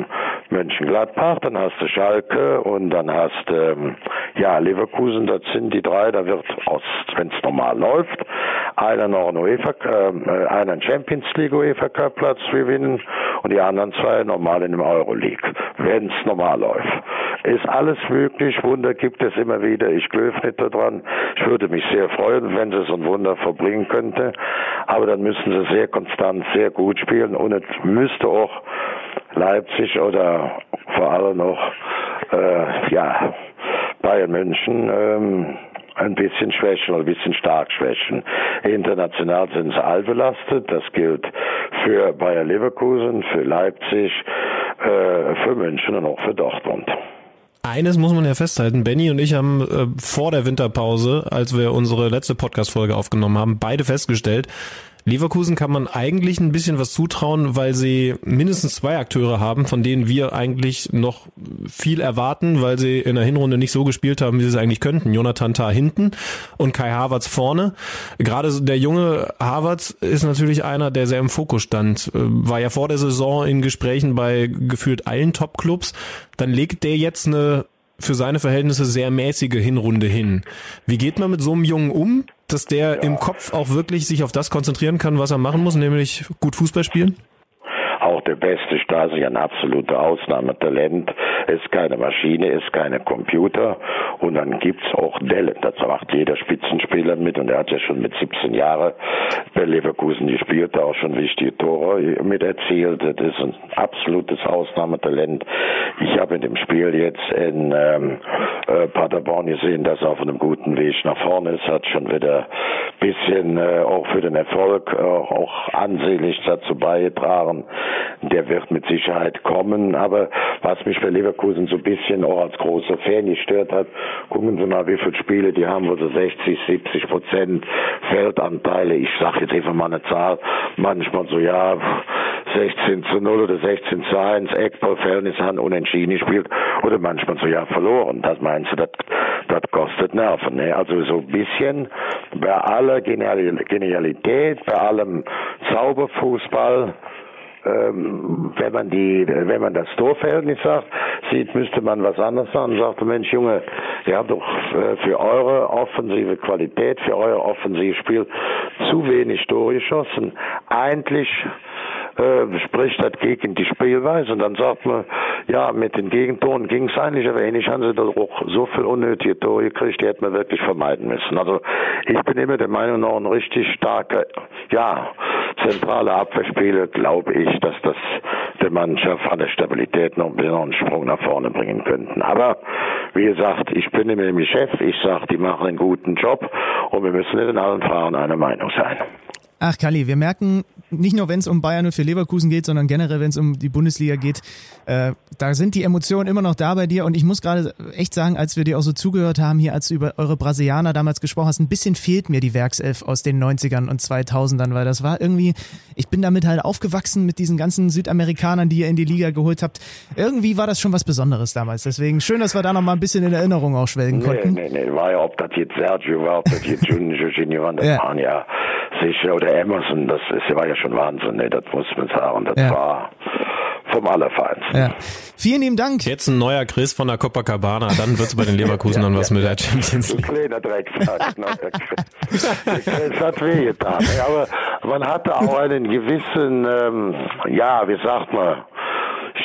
Mönchengladbach, dann hast du Schalke und dann hast du ähm, ja Leverkusen. Das sind die drei. Da wird, wenn es normal läuft, einer noch einen UEFA, äh, einen Champions League UEFA Cup Platz gewinnen und die anderen zwei normal in dem Euroleague, wenn es normal läuft. Ist alles möglich, Wunder gibt es immer wieder. Ich glaube nicht daran. Ich würde mich sehr freuen, wenn sie so ein Wunder verbringen könnte. Aber dann müssen sie sehr konstant, sehr gut spielen und es müsste auch Leipzig oder vor allem noch äh, ja Bayern München ähm, ein bisschen schwächen oder ein bisschen stark schwächen. International sind sie allbelastet. Das gilt für Bayer Leverkusen, für Leipzig, äh, für München und auch für Dortmund. Eines muss man ja festhalten, Benny und ich haben äh, vor der Winterpause, als wir unsere letzte Podcast-Folge aufgenommen haben, beide festgestellt, Leverkusen kann man eigentlich ein bisschen was zutrauen, weil sie mindestens zwei Akteure haben, von denen wir eigentlich noch viel erwarten, weil sie in der Hinrunde nicht so gespielt haben, wie sie es eigentlich könnten. Jonathan Tah hinten und Kai Havertz vorne. Gerade der junge Havertz ist natürlich einer, der sehr im Fokus stand. Äh, war ja vor der Saison in Gesprächen bei gefühlt allen Top-Clubs. Dann legt der jetzt eine für seine Verhältnisse sehr mäßige Hinrunde hin. Wie geht man mit so einem Jungen um, dass der im Kopf auch wirklich sich auf das konzentrieren kann, was er machen muss, nämlich gut Fußball spielen? Der beste Stasi ein absoluter Ausnahmetalent, ist keine Maschine, ist keine Computer. Und dann gibt's auch Dellen. Das macht jeder Spitzenspieler mit. Und er hat ja schon mit 17 Jahren bei Leverkusen gespielt, auch schon wichtige Tore mit erzielt. Das ist ein absolutes Ausnahmetalent. Ich habe in dem Spiel jetzt in ähm, äh, Paderborn gesehen, dass er auf einem guten Weg nach vorne ist, hat schon wieder bisschen äh, auch für den Erfolg äh, auch ansehlich dazu beigetragen. Der wird mit Sicherheit kommen. Aber was mich bei Leverkusen so ein bisschen auch als großer Fan gestört hat, gucken Sie mal, wie viele Spiele die haben, wo sie 60, 70 Prozent Feldanteile, ich sage jetzt einfach mal eine Zahl, manchmal so, ja, 16 zu 0 oder 16 zu 1, Eckballverhältnis haben unentschieden gespielt oder manchmal so, ja, verloren. Das meinst du, das, das kostet Nerven. Ne? Also so ein bisschen bei aller Genialität, bei allem Zauberfußball, ähm, wenn man die, wenn man das Torverhältnis sagt, sieht, müsste man was anderes sagen. Sagt, Mensch, Junge, ihr habt doch äh, für eure offensive Qualität, für euer offensives Spiel zu wenig Tore geschossen. Eigentlich äh, spricht das gegen die Spielweise und dann sagt man, ja, mit den Gegentoren ging es eigentlich, aber ähnlich haben sie doch auch so viel unnötige Tore gekriegt, die hätten wir wirklich vermeiden müssen. Also ich bin immer der Meinung, noch ein richtig starker, ja, zentrale Abwehrspiele, glaube ich, dass das der Mannschaft an der Stabilität noch einen Sprung nach vorne bringen könnten. Aber wie gesagt, ich bin immer im Geschäft, ich sage, die machen einen guten Job und wir müssen in allen Fragen einer Meinung sein. Ach, Kali, wir merken, nicht nur wenn es um Bayern und für Leverkusen geht, sondern generell, wenn es um die Bundesliga geht, äh, da sind die Emotionen immer noch da bei dir. Und ich muss gerade echt sagen, als wir dir auch so zugehört haben, hier, als du über eure Brasilianer damals gesprochen hast, ein bisschen fehlt mir die Werkself aus den 90ern und 2000ern, weil das war irgendwie, ich bin damit halt aufgewachsen mit diesen ganzen Südamerikanern, die ihr in die Liga geholt habt. Irgendwie war das schon was Besonderes damals. Deswegen schön, dass wir da noch mal ein bisschen in Erinnerung auch schwelgen nee, konnten. Nee, nee, war ja, ob das jetzt Sergio war, ob das jetzt Junior waren, das ja. waren ja sicher, oder Emerson, das ist, war ja schon Wahnsinn, ne, das muss man sagen. Das ja. war vom Allerfeinsten. Ja. Vielen lieben Dank. Jetzt ein neuer Chris von der Copacabana, dann wird es bei den Leverkusen ja, dann was ja, mit der Champions League. Ein kleiner Drecksack. Ne? Chris hat wehgetan. Aber man hatte auch einen gewissen, ähm, ja, wie sagt man,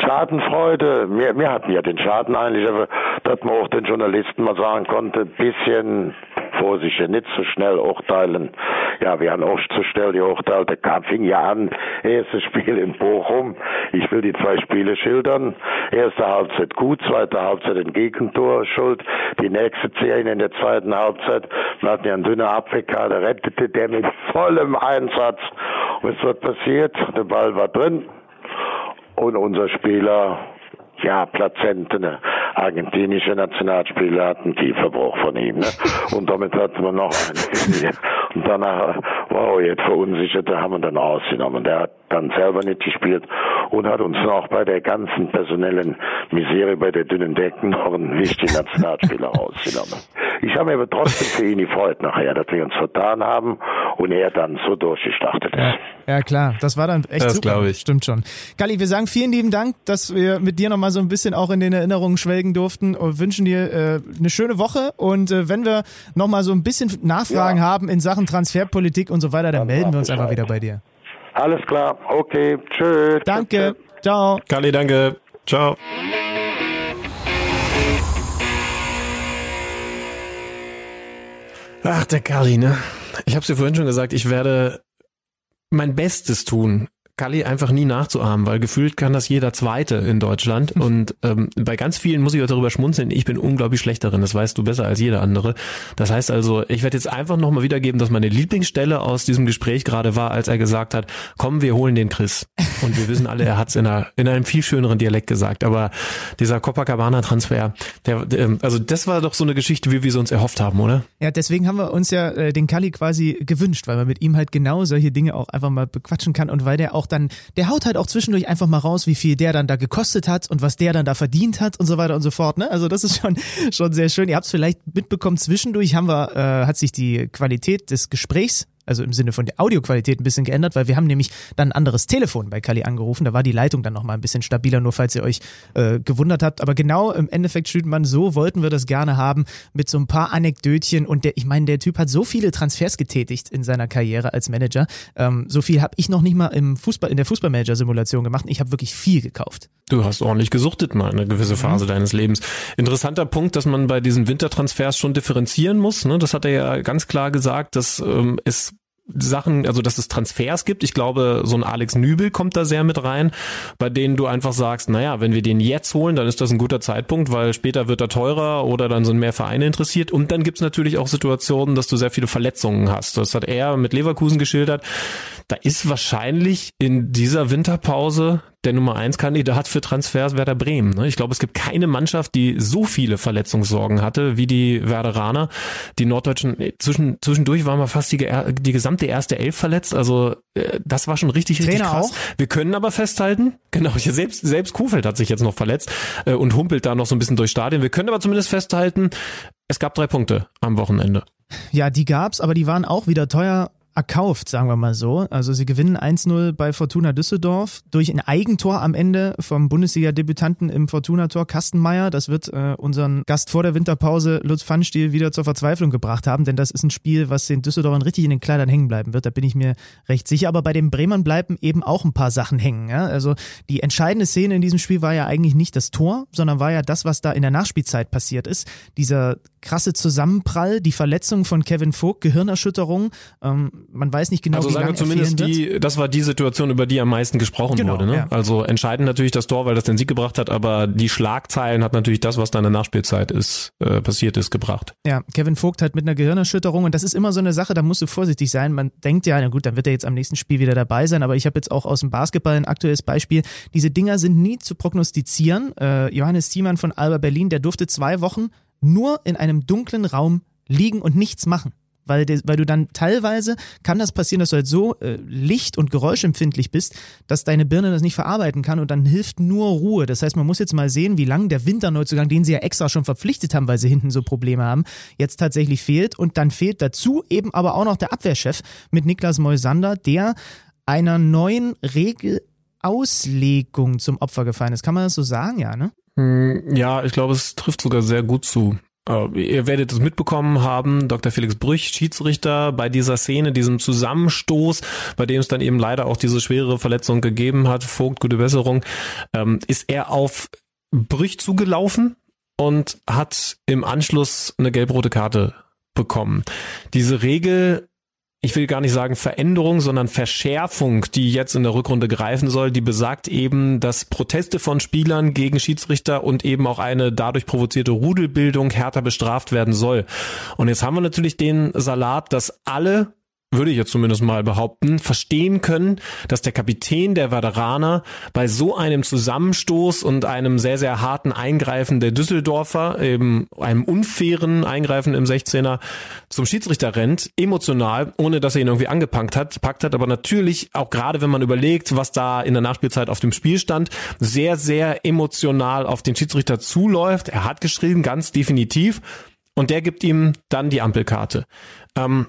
Schadenfreude. Wir, wir hatten ja den Schaden eigentlich, aber dass man auch den Journalisten mal sagen konnte, bisschen vorsichtig, nicht zu schnell urteilen. Ja, wir haben auch zu schnell geurteilt. Der Kampf fing ja an. Erstes Spiel in Bochum. Ich will die zwei Spiele schildern. Erste Halbzeit gut, zweite Halbzeit ein Gegentor schuld. Die nächste Szene in der zweiten Halbzeit. Wir hatten ja einen dünner Abwehrkader, rettete der mit vollem Einsatz. Und es wird passiert? Der Ball war drin. Und unser Spieler ja, Plazenten, ne? argentinische Nationalspieler hatten Kieferbruch von ihm. Ne? Und damit hatten wir noch einen. Und danach war er jetzt verunsichert, da haben wir dann ausgenommen. Der hat dann selber nicht gespielt und hat uns noch bei der ganzen personellen Misere, bei der dünnen Decken noch einen wichtigen Nationalspieler rausgenommen. Ich habe mir aber trotzdem für ihn gefreut nachher, dass wir uns vertan haben und er dann so durchgestartet ist. Ja, klar, das war dann echt das super. Ich. Stimmt schon. Galli, wir sagen vielen lieben Dank, dass wir mit dir nochmal so ein bisschen auch in den Erinnerungen schwelgen durften und wünschen dir äh, eine schöne Woche und äh, wenn wir nochmal so ein bisschen Nachfragen ja. haben in Sachen Transferpolitik und so weiter, dann, dann melden wir uns einfach wieder bei dir. Alles klar, okay, tschüss. Danke, ciao. Galli, danke, ciao. Ach, der Kali, ne? Ich habe dir vorhin schon gesagt, ich werde mein Bestes tun, Kalli einfach nie nachzuahmen, weil gefühlt kann das jeder Zweite in Deutschland. Und ähm, bei ganz vielen muss ich auch darüber schmunzeln, ich bin unglaublich schlecht darin, das weißt du besser als jeder andere. Das heißt also, ich werde jetzt einfach nochmal wiedergeben, dass meine Lieblingsstelle aus diesem Gespräch gerade war, als er gesagt hat, komm, wir holen den Chris. Und wir wissen alle, er hat es in, in einem viel schöneren Dialekt gesagt. Aber dieser Copacabana-Transfer, der, der, also das war doch so eine Geschichte, wie wir sie uns erhofft haben, oder? Ja, deswegen haben wir uns ja äh, den Kali quasi gewünscht, weil man mit ihm halt genau solche Dinge auch einfach mal bequatschen kann und weil der auch dann, der haut halt auch zwischendurch einfach mal raus, wie viel der dann da gekostet hat und was der dann da verdient hat und so weiter und so fort. Ne? Also das ist schon, schon sehr schön. Ihr habt es vielleicht mitbekommen, zwischendurch haben wir, äh, hat sich die Qualität des Gesprächs also im Sinne von der Audioqualität ein bisschen geändert, weil wir haben nämlich dann ein anderes Telefon bei Kali angerufen. Da war die Leitung dann nochmal ein bisschen stabiler, nur falls ihr euch äh, gewundert habt. Aber genau im Endeffekt schüttet man so, wollten wir das gerne haben, mit so ein paar Anekdötchen. Und der, ich meine, der Typ hat so viele Transfers getätigt in seiner Karriere als Manager. Ähm, so viel habe ich noch nicht mal im Fußball, in der Fußballmanager-Simulation gemacht. Ich habe wirklich viel gekauft. Du hast ordentlich gesuchtet mal eine gewisse mhm. Phase mhm. deines Lebens. Interessanter Punkt, dass man bei diesen Wintertransfers schon differenzieren muss. Ne? Das hat er ja ganz klar gesagt, dass ähm, es Sachen, also dass es Transfers gibt. Ich glaube, so ein Alex Nübel kommt da sehr mit rein, bei denen du einfach sagst, naja, wenn wir den jetzt holen, dann ist das ein guter Zeitpunkt, weil später wird er teurer oder dann sind mehr Vereine interessiert. Und dann gibt's natürlich auch Situationen, dass du sehr viele Verletzungen hast. Das hat er mit Leverkusen geschildert. Da ist wahrscheinlich in dieser Winterpause der Nummer eins Kandidat für Transfers Werder Bremen. Ne? Ich glaube, es gibt keine Mannschaft, die so viele Verletzungssorgen hatte wie die Werderaner. Die Norddeutschen, äh, zwischen, zwischendurch waren wir fast die, die gesamte erste Elf verletzt. Also äh, das war schon richtig, richtig Trainer krass. Auch? Wir können aber festhalten, genau, selbst, selbst Kuhfeld hat sich jetzt noch verletzt äh, und humpelt da noch so ein bisschen durch Stadien. Wir können aber zumindest festhalten, es gab drei Punkte am Wochenende. Ja, die gab's, aber die waren auch wieder teuer erkauft, sagen wir mal so. Also sie gewinnen 1-0 bei Fortuna Düsseldorf durch ein Eigentor am Ende vom Bundesliga-Debütanten im Fortuna-Tor Kastenmeier. Das wird äh, unseren Gast vor der Winterpause Lutz Pfannstiel wieder zur Verzweiflung gebracht haben, denn das ist ein Spiel, was den Düsseldorfern richtig in den Kleidern hängen bleiben wird. Da bin ich mir recht sicher. Aber bei den Bremern bleiben eben auch ein paar Sachen hängen. Ja? Also die entscheidende Szene in diesem Spiel war ja eigentlich nicht das Tor, sondern war ja das, was da in der Nachspielzeit passiert ist. Dieser krasse Zusammenprall, die Verletzung von Kevin Vogt, Gehirnerschütterung. Ähm, man weiß nicht genau, also wie sagen wir zumindest die, das war die Situation, über die am meisten gesprochen genau, wurde. Ne? Ja. Also entscheidend natürlich das Tor, weil das den Sieg gebracht hat, aber die Schlagzeilen hat natürlich das, was dann in der Nachspielzeit ist, äh, passiert ist, gebracht. Ja, Kevin Vogt hat mit einer Gehirnerschütterung und das ist immer so eine Sache, da musst du vorsichtig sein. Man denkt ja, na gut, dann wird er jetzt am nächsten Spiel wieder dabei sein, aber ich habe jetzt auch aus dem Basketball ein aktuelles Beispiel. Diese Dinger sind nie zu prognostizieren. Äh, Johannes Thiemann von Alba Berlin, der durfte zwei Wochen nur in einem dunklen Raum liegen und nichts machen. Weil, weil du dann teilweise kann das passieren, dass du halt so äh, licht- und geräuschempfindlich bist, dass deine Birne das nicht verarbeiten kann und dann hilft nur Ruhe. Das heißt, man muss jetzt mal sehen, wie lange der Winterneuzugang, den sie ja extra schon verpflichtet haben, weil sie hinten so Probleme haben, jetzt tatsächlich fehlt. Und dann fehlt dazu eben aber auch noch der Abwehrchef mit Niklas Moisander, der einer neuen Regelauslegung zum Opfer gefallen ist. Kann man das so sagen, ja, ne? Hm, ja, ich glaube, es trifft sogar sehr gut zu. Äh, ihr werdet es mitbekommen haben, Dr. Felix Brüch, Schiedsrichter, bei dieser Szene, diesem Zusammenstoß, bei dem es dann eben leider auch diese schwere Verletzung gegeben hat, Vogt, gute Besserung, ähm, ist er auf Brüch zugelaufen und hat im Anschluss eine gelb-rote Karte bekommen. Diese Regel ich will gar nicht sagen Veränderung, sondern Verschärfung, die jetzt in der Rückrunde greifen soll, die besagt eben, dass Proteste von Spielern gegen Schiedsrichter und eben auch eine dadurch provozierte Rudelbildung härter bestraft werden soll. Und jetzt haben wir natürlich den Salat, dass alle würde ich jetzt zumindest mal behaupten, verstehen können, dass der Kapitän der Veteraner bei so einem Zusammenstoß und einem sehr, sehr harten Eingreifen der Düsseldorfer, eben einem unfairen Eingreifen im 16er zum Schiedsrichter rennt, emotional, ohne dass er ihn irgendwie angepackt hat, packt hat, aber natürlich auch gerade wenn man überlegt, was da in der Nachspielzeit auf dem Spiel stand, sehr, sehr emotional auf den Schiedsrichter zuläuft. Er hat geschrieben, ganz definitiv. Und der gibt ihm dann die Ampelkarte. Ähm,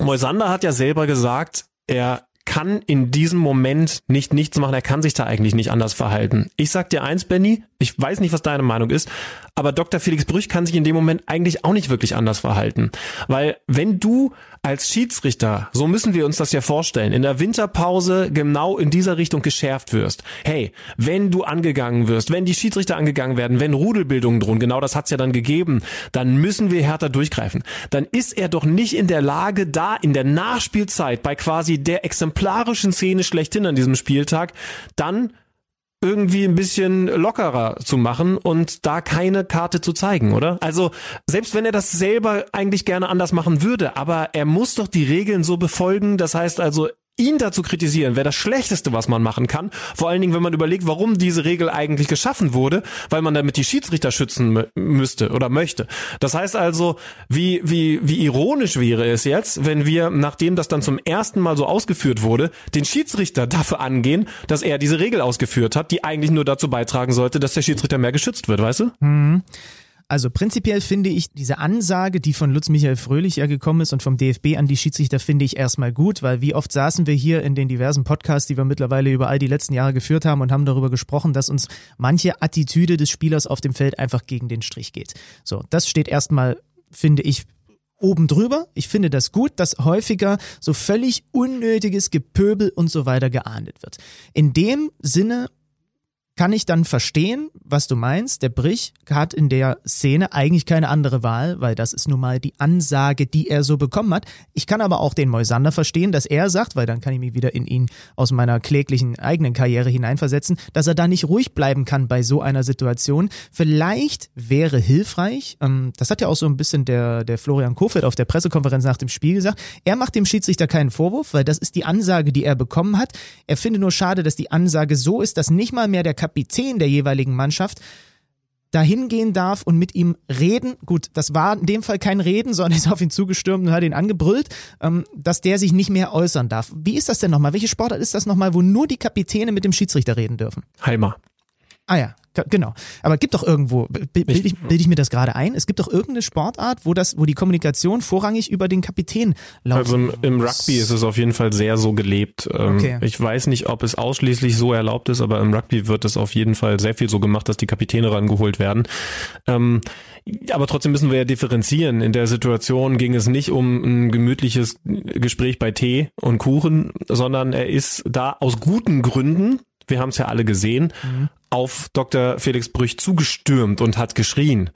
Moisander hat ja selber gesagt, er kann in diesem Moment nicht nichts machen, er kann sich da eigentlich nicht anders verhalten. Ich sag dir eins, Benny, ich weiß nicht, was deine Meinung ist, aber Dr. Felix Brüch kann sich in dem Moment eigentlich auch nicht wirklich anders verhalten. Weil wenn du als Schiedsrichter, so müssen wir uns das ja vorstellen, in der Winterpause genau in dieser Richtung geschärft wirst. Hey, wenn du angegangen wirst, wenn die Schiedsrichter angegangen werden, wenn Rudelbildungen drohen, genau das hat's ja dann gegeben, dann müssen wir härter durchgreifen. Dann ist er doch nicht in der Lage, da in der Nachspielzeit bei quasi der Exemplar exemplarischen Szene schlechthin an diesem Spieltag, dann irgendwie ein bisschen lockerer zu machen und da keine Karte zu zeigen, oder? Also selbst wenn er das selber eigentlich gerne anders machen würde, aber er muss doch die Regeln so befolgen. Das heißt also, ihn dazu kritisieren, wäre das Schlechteste, was man machen kann. Vor allen Dingen, wenn man überlegt, warum diese Regel eigentlich geschaffen wurde, weil man damit die Schiedsrichter schützen müsste oder möchte. Das heißt also, wie, wie, wie ironisch wäre es jetzt, wenn wir, nachdem das dann zum ersten Mal so ausgeführt wurde, den Schiedsrichter dafür angehen, dass er diese Regel ausgeführt hat, die eigentlich nur dazu beitragen sollte, dass der Schiedsrichter mehr geschützt wird, weißt du? Mhm. Also prinzipiell finde ich diese Ansage, die von Lutz Michael Fröhlich ja gekommen ist und vom DFB an die Schiedsrichter, finde ich erstmal gut, weil wie oft saßen wir hier in den diversen Podcasts, die wir mittlerweile über all die letzten Jahre geführt haben und haben darüber gesprochen, dass uns manche Attitüde des Spielers auf dem Feld einfach gegen den Strich geht. So, das steht erstmal, finde ich, oben drüber. Ich finde das gut, dass häufiger so völlig unnötiges Gepöbel und so weiter geahndet wird. In dem Sinne kann ich dann verstehen, was du meinst. Der Brich hat in der Szene eigentlich keine andere Wahl, weil das ist nun mal die Ansage, die er so bekommen hat. Ich kann aber auch den Moisander verstehen, dass er sagt, weil dann kann ich mich wieder in ihn aus meiner kläglichen eigenen Karriere hineinversetzen, dass er da nicht ruhig bleiben kann bei so einer Situation. Vielleicht wäre hilfreich, ähm, das hat ja auch so ein bisschen der, der Florian Kofeld auf der Pressekonferenz nach dem Spiel gesagt, er macht dem Schiedsrichter keinen Vorwurf, weil das ist die Ansage, die er bekommen hat. Er finde nur schade, dass die Ansage so ist, dass nicht mal mehr der Kapitän der jeweiligen Mannschaft dahin gehen darf und mit ihm reden. Gut, das war in dem Fall kein Reden, sondern ist auf ihn zugestürmt und hat ihn angebrüllt, ähm, dass der sich nicht mehr äußern darf. Wie ist das denn nochmal? Welche Sportart ist das nochmal, wo nur die Kapitäne mit dem Schiedsrichter reden dürfen? Heimer. Ah ja, Genau. Aber gibt doch irgendwo, bilde ich, bild ich mir das gerade ein, es gibt doch irgendeine Sportart, wo das, wo die Kommunikation vorrangig über den Kapitän läuft. Also im, im Rugby ist es auf jeden Fall sehr so gelebt. Ähm, okay. Ich weiß nicht, ob es ausschließlich so erlaubt ist, aber im Rugby wird es auf jeden Fall sehr viel so gemacht, dass die Kapitäne rangeholt werden. Ähm, aber trotzdem müssen wir ja differenzieren. In der Situation ging es nicht um ein gemütliches Gespräch bei Tee und Kuchen, sondern er ist da aus guten Gründen wir haben es ja alle gesehen, mhm. auf Dr. Felix Brüch zugestürmt und hat geschrien.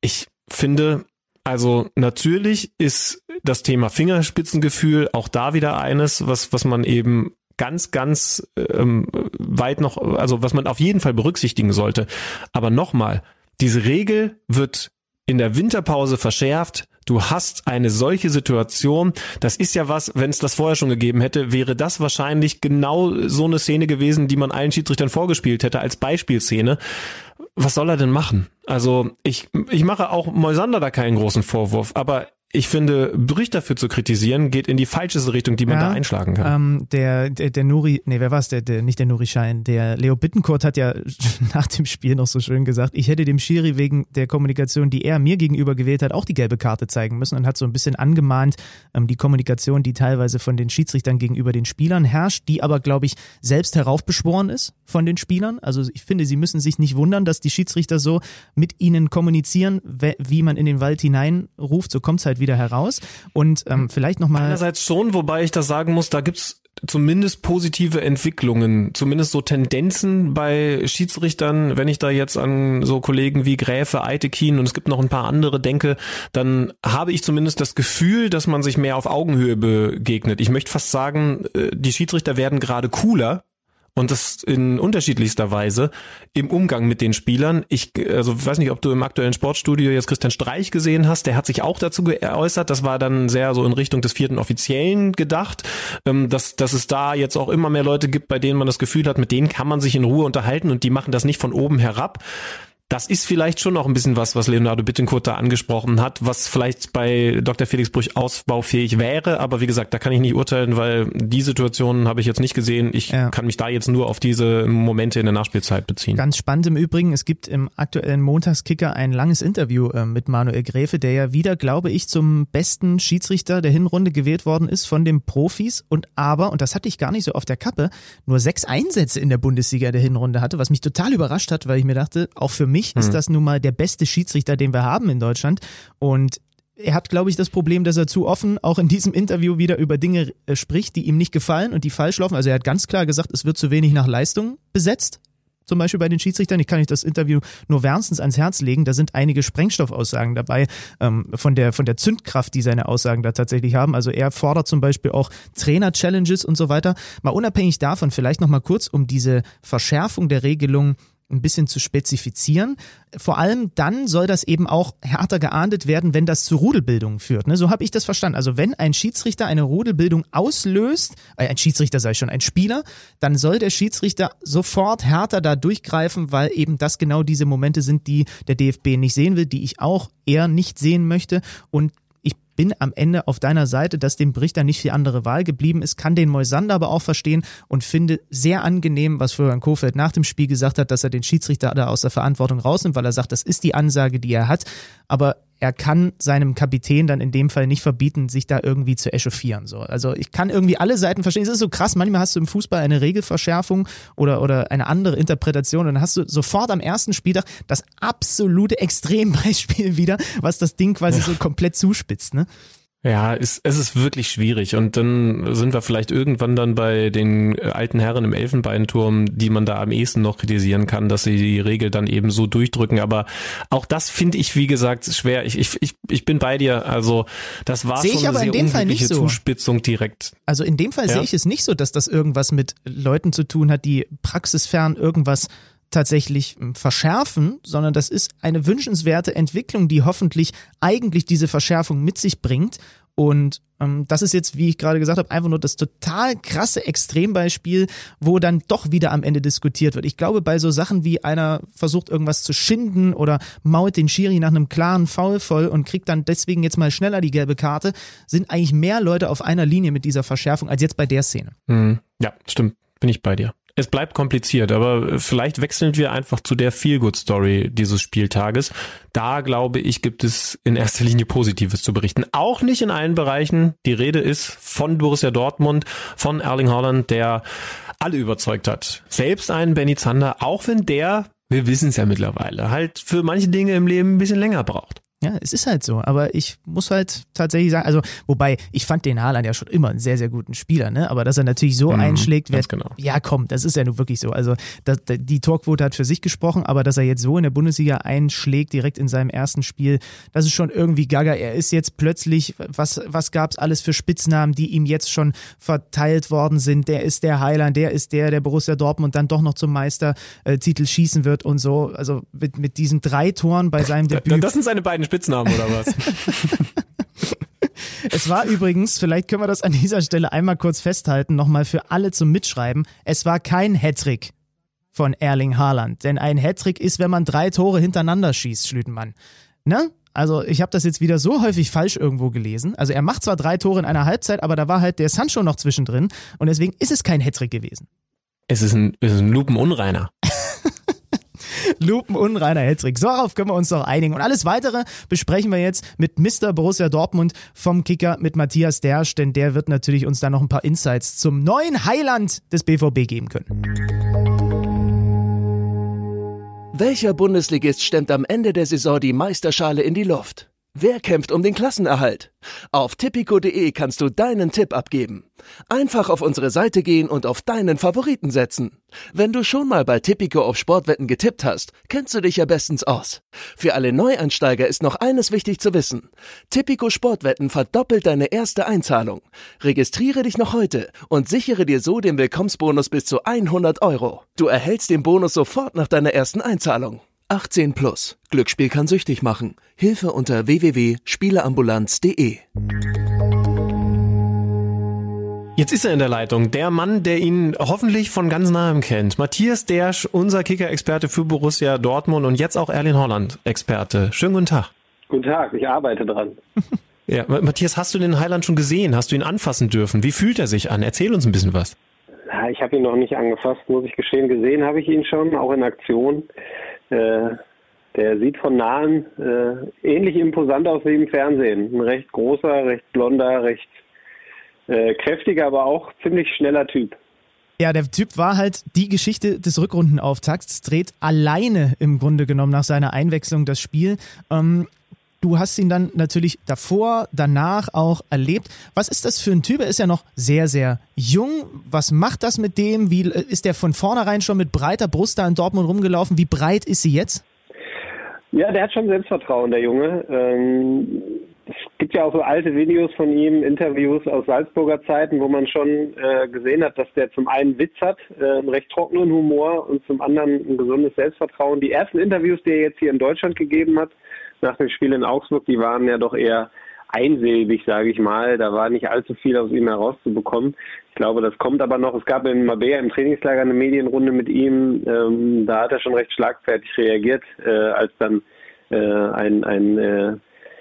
Ich finde, also natürlich ist das Thema Fingerspitzengefühl auch da wieder eines, was, was man eben ganz, ganz ähm, weit noch, also was man auf jeden Fall berücksichtigen sollte. Aber nochmal, diese Regel wird in der Winterpause verschärft. Du hast eine solche Situation. Das ist ja was, wenn es das vorher schon gegeben hätte, wäre das wahrscheinlich genau so eine Szene gewesen, die man allen Schiedsrichtern vorgespielt hätte als Beispielszene. Was soll er denn machen? Also ich, ich mache auch Moisander da keinen großen Vorwurf, aber ich finde, Brüch dafür zu kritisieren, geht in die falscheste Richtung, die man ja, da einschlagen kann. Ähm, der, der, der Nuri, nee, wer war es? Der, der, nicht der Nuri Schein, der Leo Bittencourt hat ja nach dem Spiel noch so schön gesagt, ich hätte dem Schiri wegen der Kommunikation, die er mir gegenüber gewählt hat, auch die gelbe Karte zeigen müssen und hat so ein bisschen angemahnt, ähm, die Kommunikation, die teilweise von den Schiedsrichtern gegenüber den Spielern herrscht, die aber, glaube ich, selbst heraufbeschworen ist von den Spielern. Also ich finde, sie müssen sich nicht wundern, dass die Schiedsrichter so mit ihnen kommunizieren, wie man in den Wald hineinruft, so kommt es halt wieder wieder heraus. Und ähm, vielleicht nochmal. Einerseits schon, wobei ich das sagen muss, da gibt's zumindest positive Entwicklungen, zumindest so Tendenzen bei Schiedsrichtern, wenn ich da jetzt an so Kollegen wie Gräfe, Eitekin und es gibt noch ein paar andere denke, dann habe ich zumindest das Gefühl, dass man sich mehr auf Augenhöhe begegnet. Ich möchte fast sagen, äh, die Schiedsrichter werden gerade cooler, und das in unterschiedlichster Weise im Umgang mit den Spielern. Ich also weiß nicht, ob du im aktuellen Sportstudio jetzt Christian Streich gesehen hast, der hat sich auch dazu geäußert, das war dann sehr so in Richtung des vierten Offiziellen gedacht, ähm, dass, dass es da jetzt auch immer mehr Leute gibt, bei denen man das Gefühl hat, mit denen kann man sich in Ruhe unterhalten und die machen das nicht von oben herab. Das ist vielleicht schon noch ein bisschen was, was Leonardo Bittencourt da angesprochen hat, was vielleicht bei Dr. Felix Brüch ausbaufähig wäre. Aber wie gesagt, da kann ich nicht urteilen, weil die Situation habe ich jetzt nicht gesehen. Ich ja. kann mich da jetzt nur auf diese Momente in der Nachspielzeit beziehen. Ganz spannend im Übrigen, es gibt im aktuellen Montagskicker ein langes Interview äh, mit Manuel Gräfe, der ja wieder, glaube ich, zum besten Schiedsrichter der Hinrunde gewählt worden ist von den Profis und aber, und das hatte ich gar nicht so auf der Kappe, nur sechs Einsätze in der Bundesliga der Hinrunde hatte, was mich total überrascht hat, weil ich mir dachte, auch für mich ist hm. das nun mal der beste Schiedsrichter, den wir haben in Deutschland. Und er hat, glaube ich, das Problem, dass er zu offen auch in diesem Interview wieder über Dinge äh, spricht, die ihm nicht gefallen und die falsch laufen. Also er hat ganz klar gesagt, es wird zu wenig nach Leistung besetzt zum Beispiel bei den Schiedsrichtern. Ich kann euch das Interview nur wärmstens ans Herz legen. Da sind einige Sprengstoffaussagen dabei ähm, von, der, von der Zündkraft, die seine Aussagen da tatsächlich haben. Also er fordert zum Beispiel auch Trainer-Challenges und so weiter. Mal unabhängig davon, vielleicht nochmal kurz um diese Verschärfung der Regelung ein bisschen zu spezifizieren. Vor allem dann soll das eben auch härter geahndet werden, wenn das zu Rudelbildungen führt. Ne? So habe ich das verstanden. Also wenn ein Schiedsrichter eine Rudelbildung auslöst, äh, ein Schiedsrichter sei schon ein Spieler, dann soll der Schiedsrichter sofort härter da durchgreifen, weil eben das genau diese Momente sind, die der DFB nicht sehen will, die ich auch eher nicht sehen möchte. Und bin am Ende auf deiner Seite, dass dem Berichter nicht viel andere Wahl geblieben ist, kann den Moisander aber auch verstehen und finde sehr angenehm, was Florian Kofeld nach dem Spiel gesagt hat, dass er den Schiedsrichter da aus der Verantwortung rausnimmt, weil er sagt, das ist die Ansage, die er hat. Aber er kann seinem Kapitän dann in dem Fall nicht verbieten, sich da irgendwie zu echauffieren. So. Also ich kann irgendwie alle Seiten verstehen. Es ist so krass, manchmal hast du im Fußball eine Regelverschärfung oder, oder eine andere Interpretation und dann hast du sofort am ersten Spieltag das absolute Extrembeispiel wieder, was das Ding quasi ja. so komplett zuspitzt. Ne? Ja, es, es ist wirklich schwierig. Und dann sind wir vielleicht irgendwann dann bei den alten Herren im Elfenbeinturm, die man da am ehesten noch kritisieren kann, dass sie die Regel dann eben so durchdrücken. Aber auch das finde ich, wie gesagt, schwer. Ich, ich, ich, ich bin bei dir. Also das war sehe schon eine sehr unglückliche so. Zuspitzung direkt. Also in dem Fall ja? sehe ich es nicht so, dass das irgendwas mit Leuten zu tun hat, die praxisfern irgendwas tatsächlich hm, verschärfen, sondern das ist eine wünschenswerte Entwicklung, die hoffentlich eigentlich diese Verschärfung mit sich bringt. Und ähm, das ist jetzt, wie ich gerade gesagt habe, einfach nur das total krasse Extrembeispiel, wo dann doch wieder am Ende diskutiert wird. Ich glaube, bei so Sachen wie einer versucht irgendwas zu schinden oder mault den Schiri nach einem klaren Foul voll und kriegt dann deswegen jetzt mal schneller die gelbe Karte, sind eigentlich mehr Leute auf einer Linie mit dieser Verschärfung als jetzt bei der Szene. Mhm. Ja, stimmt. Bin ich bei dir. Es bleibt kompliziert, aber vielleicht wechseln wir einfach zu der Feel-Good-Story dieses Spieltages. Da, glaube ich, gibt es in erster Linie Positives zu berichten. Auch nicht in allen Bereichen. Die Rede ist von Borussia Dortmund, von Erling Haaland, der alle überzeugt hat. Selbst einen Benny Zander, auch wenn der, wir wissen es ja mittlerweile, halt für manche Dinge im Leben ein bisschen länger braucht. Ja, es ist halt so. Aber ich muss halt tatsächlich sagen, also, wobei, ich fand den Haaland ja schon immer einen sehr, sehr guten Spieler, ne? Aber dass er natürlich so mhm, einschlägt, wird, genau. ja, komm, das ist ja nun wirklich so. Also, das, die Torquote hat für sich gesprochen, aber dass er jetzt so in der Bundesliga einschlägt, direkt in seinem ersten Spiel, das ist schon irgendwie gaga. Er ist jetzt plötzlich, was, was gab's alles für Spitznamen, die ihm jetzt schon verteilt worden sind? Der ist der Heiland, der ist der, der Borussia Dortmund dann doch noch zum Meistertitel schießen wird und so. Also, mit, mit diesen drei Toren bei seinem Debüt. Das sind seine beiden Spitznamen oder was? Es war übrigens, vielleicht können wir das an dieser Stelle einmal kurz festhalten, nochmal für alle zum Mitschreiben. Es war kein Hattrick von Erling Haaland. Denn ein Hattrick ist, wenn man drei Tore hintereinander schießt, Schlütenmann. Ne? Also ich habe das jetzt wieder so häufig falsch irgendwo gelesen. Also er macht zwar drei Tore in einer Halbzeit, aber da war halt der Sancho noch zwischendrin und deswegen ist es kein Hattrick gewesen. Es ist ein, es ist ein Lupenunreiner. Lupenunreiner Hattrick. So darauf können wir uns doch einigen. Und alles weitere besprechen wir jetzt mit Mr. Borussia Dortmund vom Kicker mit Matthias Dersch, denn der wird natürlich uns da noch ein paar Insights zum neuen Heiland des BVB geben können. Welcher Bundesligist stemmt am Ende der Saison die Meisterschale in die Luft? Wer kämpft um den Klassenerhalt? Auf tipico.de kannst du deinen Tipp abgeben. Einfach auf unsere Seite gehen und auf deinen Favoriten setzen. Wenn du schon mal bei Tipico auf Sportwetten getippt hast, kennst du dich ja bestens aus. Für alle Neuansteiger ist noch eines wichtig zu wissen. Tipico Sportwetten verdoppelt deine erste Einzahlung. Registriere dich noch heute und sichere dir so den Willkommensbonus bis zu 100 Euro. Du erhältst den Bonus sofort nach deiner ersten Einzahlung. 18 plus. Glücksspiel kann süchtig machen. Hilfe unter www.spieleambulanz.de. Jetzt ist er in der Leitung. Der Mann, der ihn hoffentlich von ganz nahem kennt. Matthias Dersch, unser Kicker-Experte für Borussia Dortmund und jetzt auch Erlin Holland-Experte. Schönen guten Tag. Guten Tag, ich arbeite dran. Ja, Matthias, hast du den Heiland schon gesehen? Hast du ihn anfassen dürfen? Wie fühlt er sich an? Erzähl uns ein bisschen was. ich habe ihn noch nicht angefasst, muss ich geschehen. Gesehen habe ich ihn schon, auch in Aktion. Äh, der sieht von nahen äh, ähnlich imposant aus wie im Fernsehen. Ein recht großer, recht blonder, recht äh, kräftiger, aber auch ziemlich schneller Typ. Ja, der Typ war halt die Geschichte des Rückrundenauftakts, dreht alleine im Grunde genommen nach seiner Einwechslung das Spiel. Ähm, Du hast ihn dann natürlich davor, danach auch erlebt. Was ist das für ein Typ? Er ist ja noch sehr, sehr jung. Was macht das mit dem? Wie ist der von vornherein schon mit breiter Brust da in Dortmund rumgelaufen? Wie breit ist sie jetzt? Ja, der hat schon Selbstvertrauen, der Junge. Ähm, es gibt ja auch so alte Videos von ihm, Interviews aus Salzburger Zeiten, wo man schon äh, gesehen hat, dass der zum einen Witz hat, äh, einen recht trockenen Humor und zum anderen ein gesundes Selbstvertrauen. Die ersten Interviews, die er jetzt hier in Deutschland gegeben hat, nach dem Spiel in Augsburg, die waren ja doch eher einsilbig, sage ich mal. Da war nicht allzu viel aus ihm herauszubekommen. Ich glaube, das kommt aber noch. Es gab in Mabea im Trainingslager eine Medienrunde mit ihm. Ähm, da hat er schon recht schlagfertig reagiert, äh, als dann äh, ein, ein äh,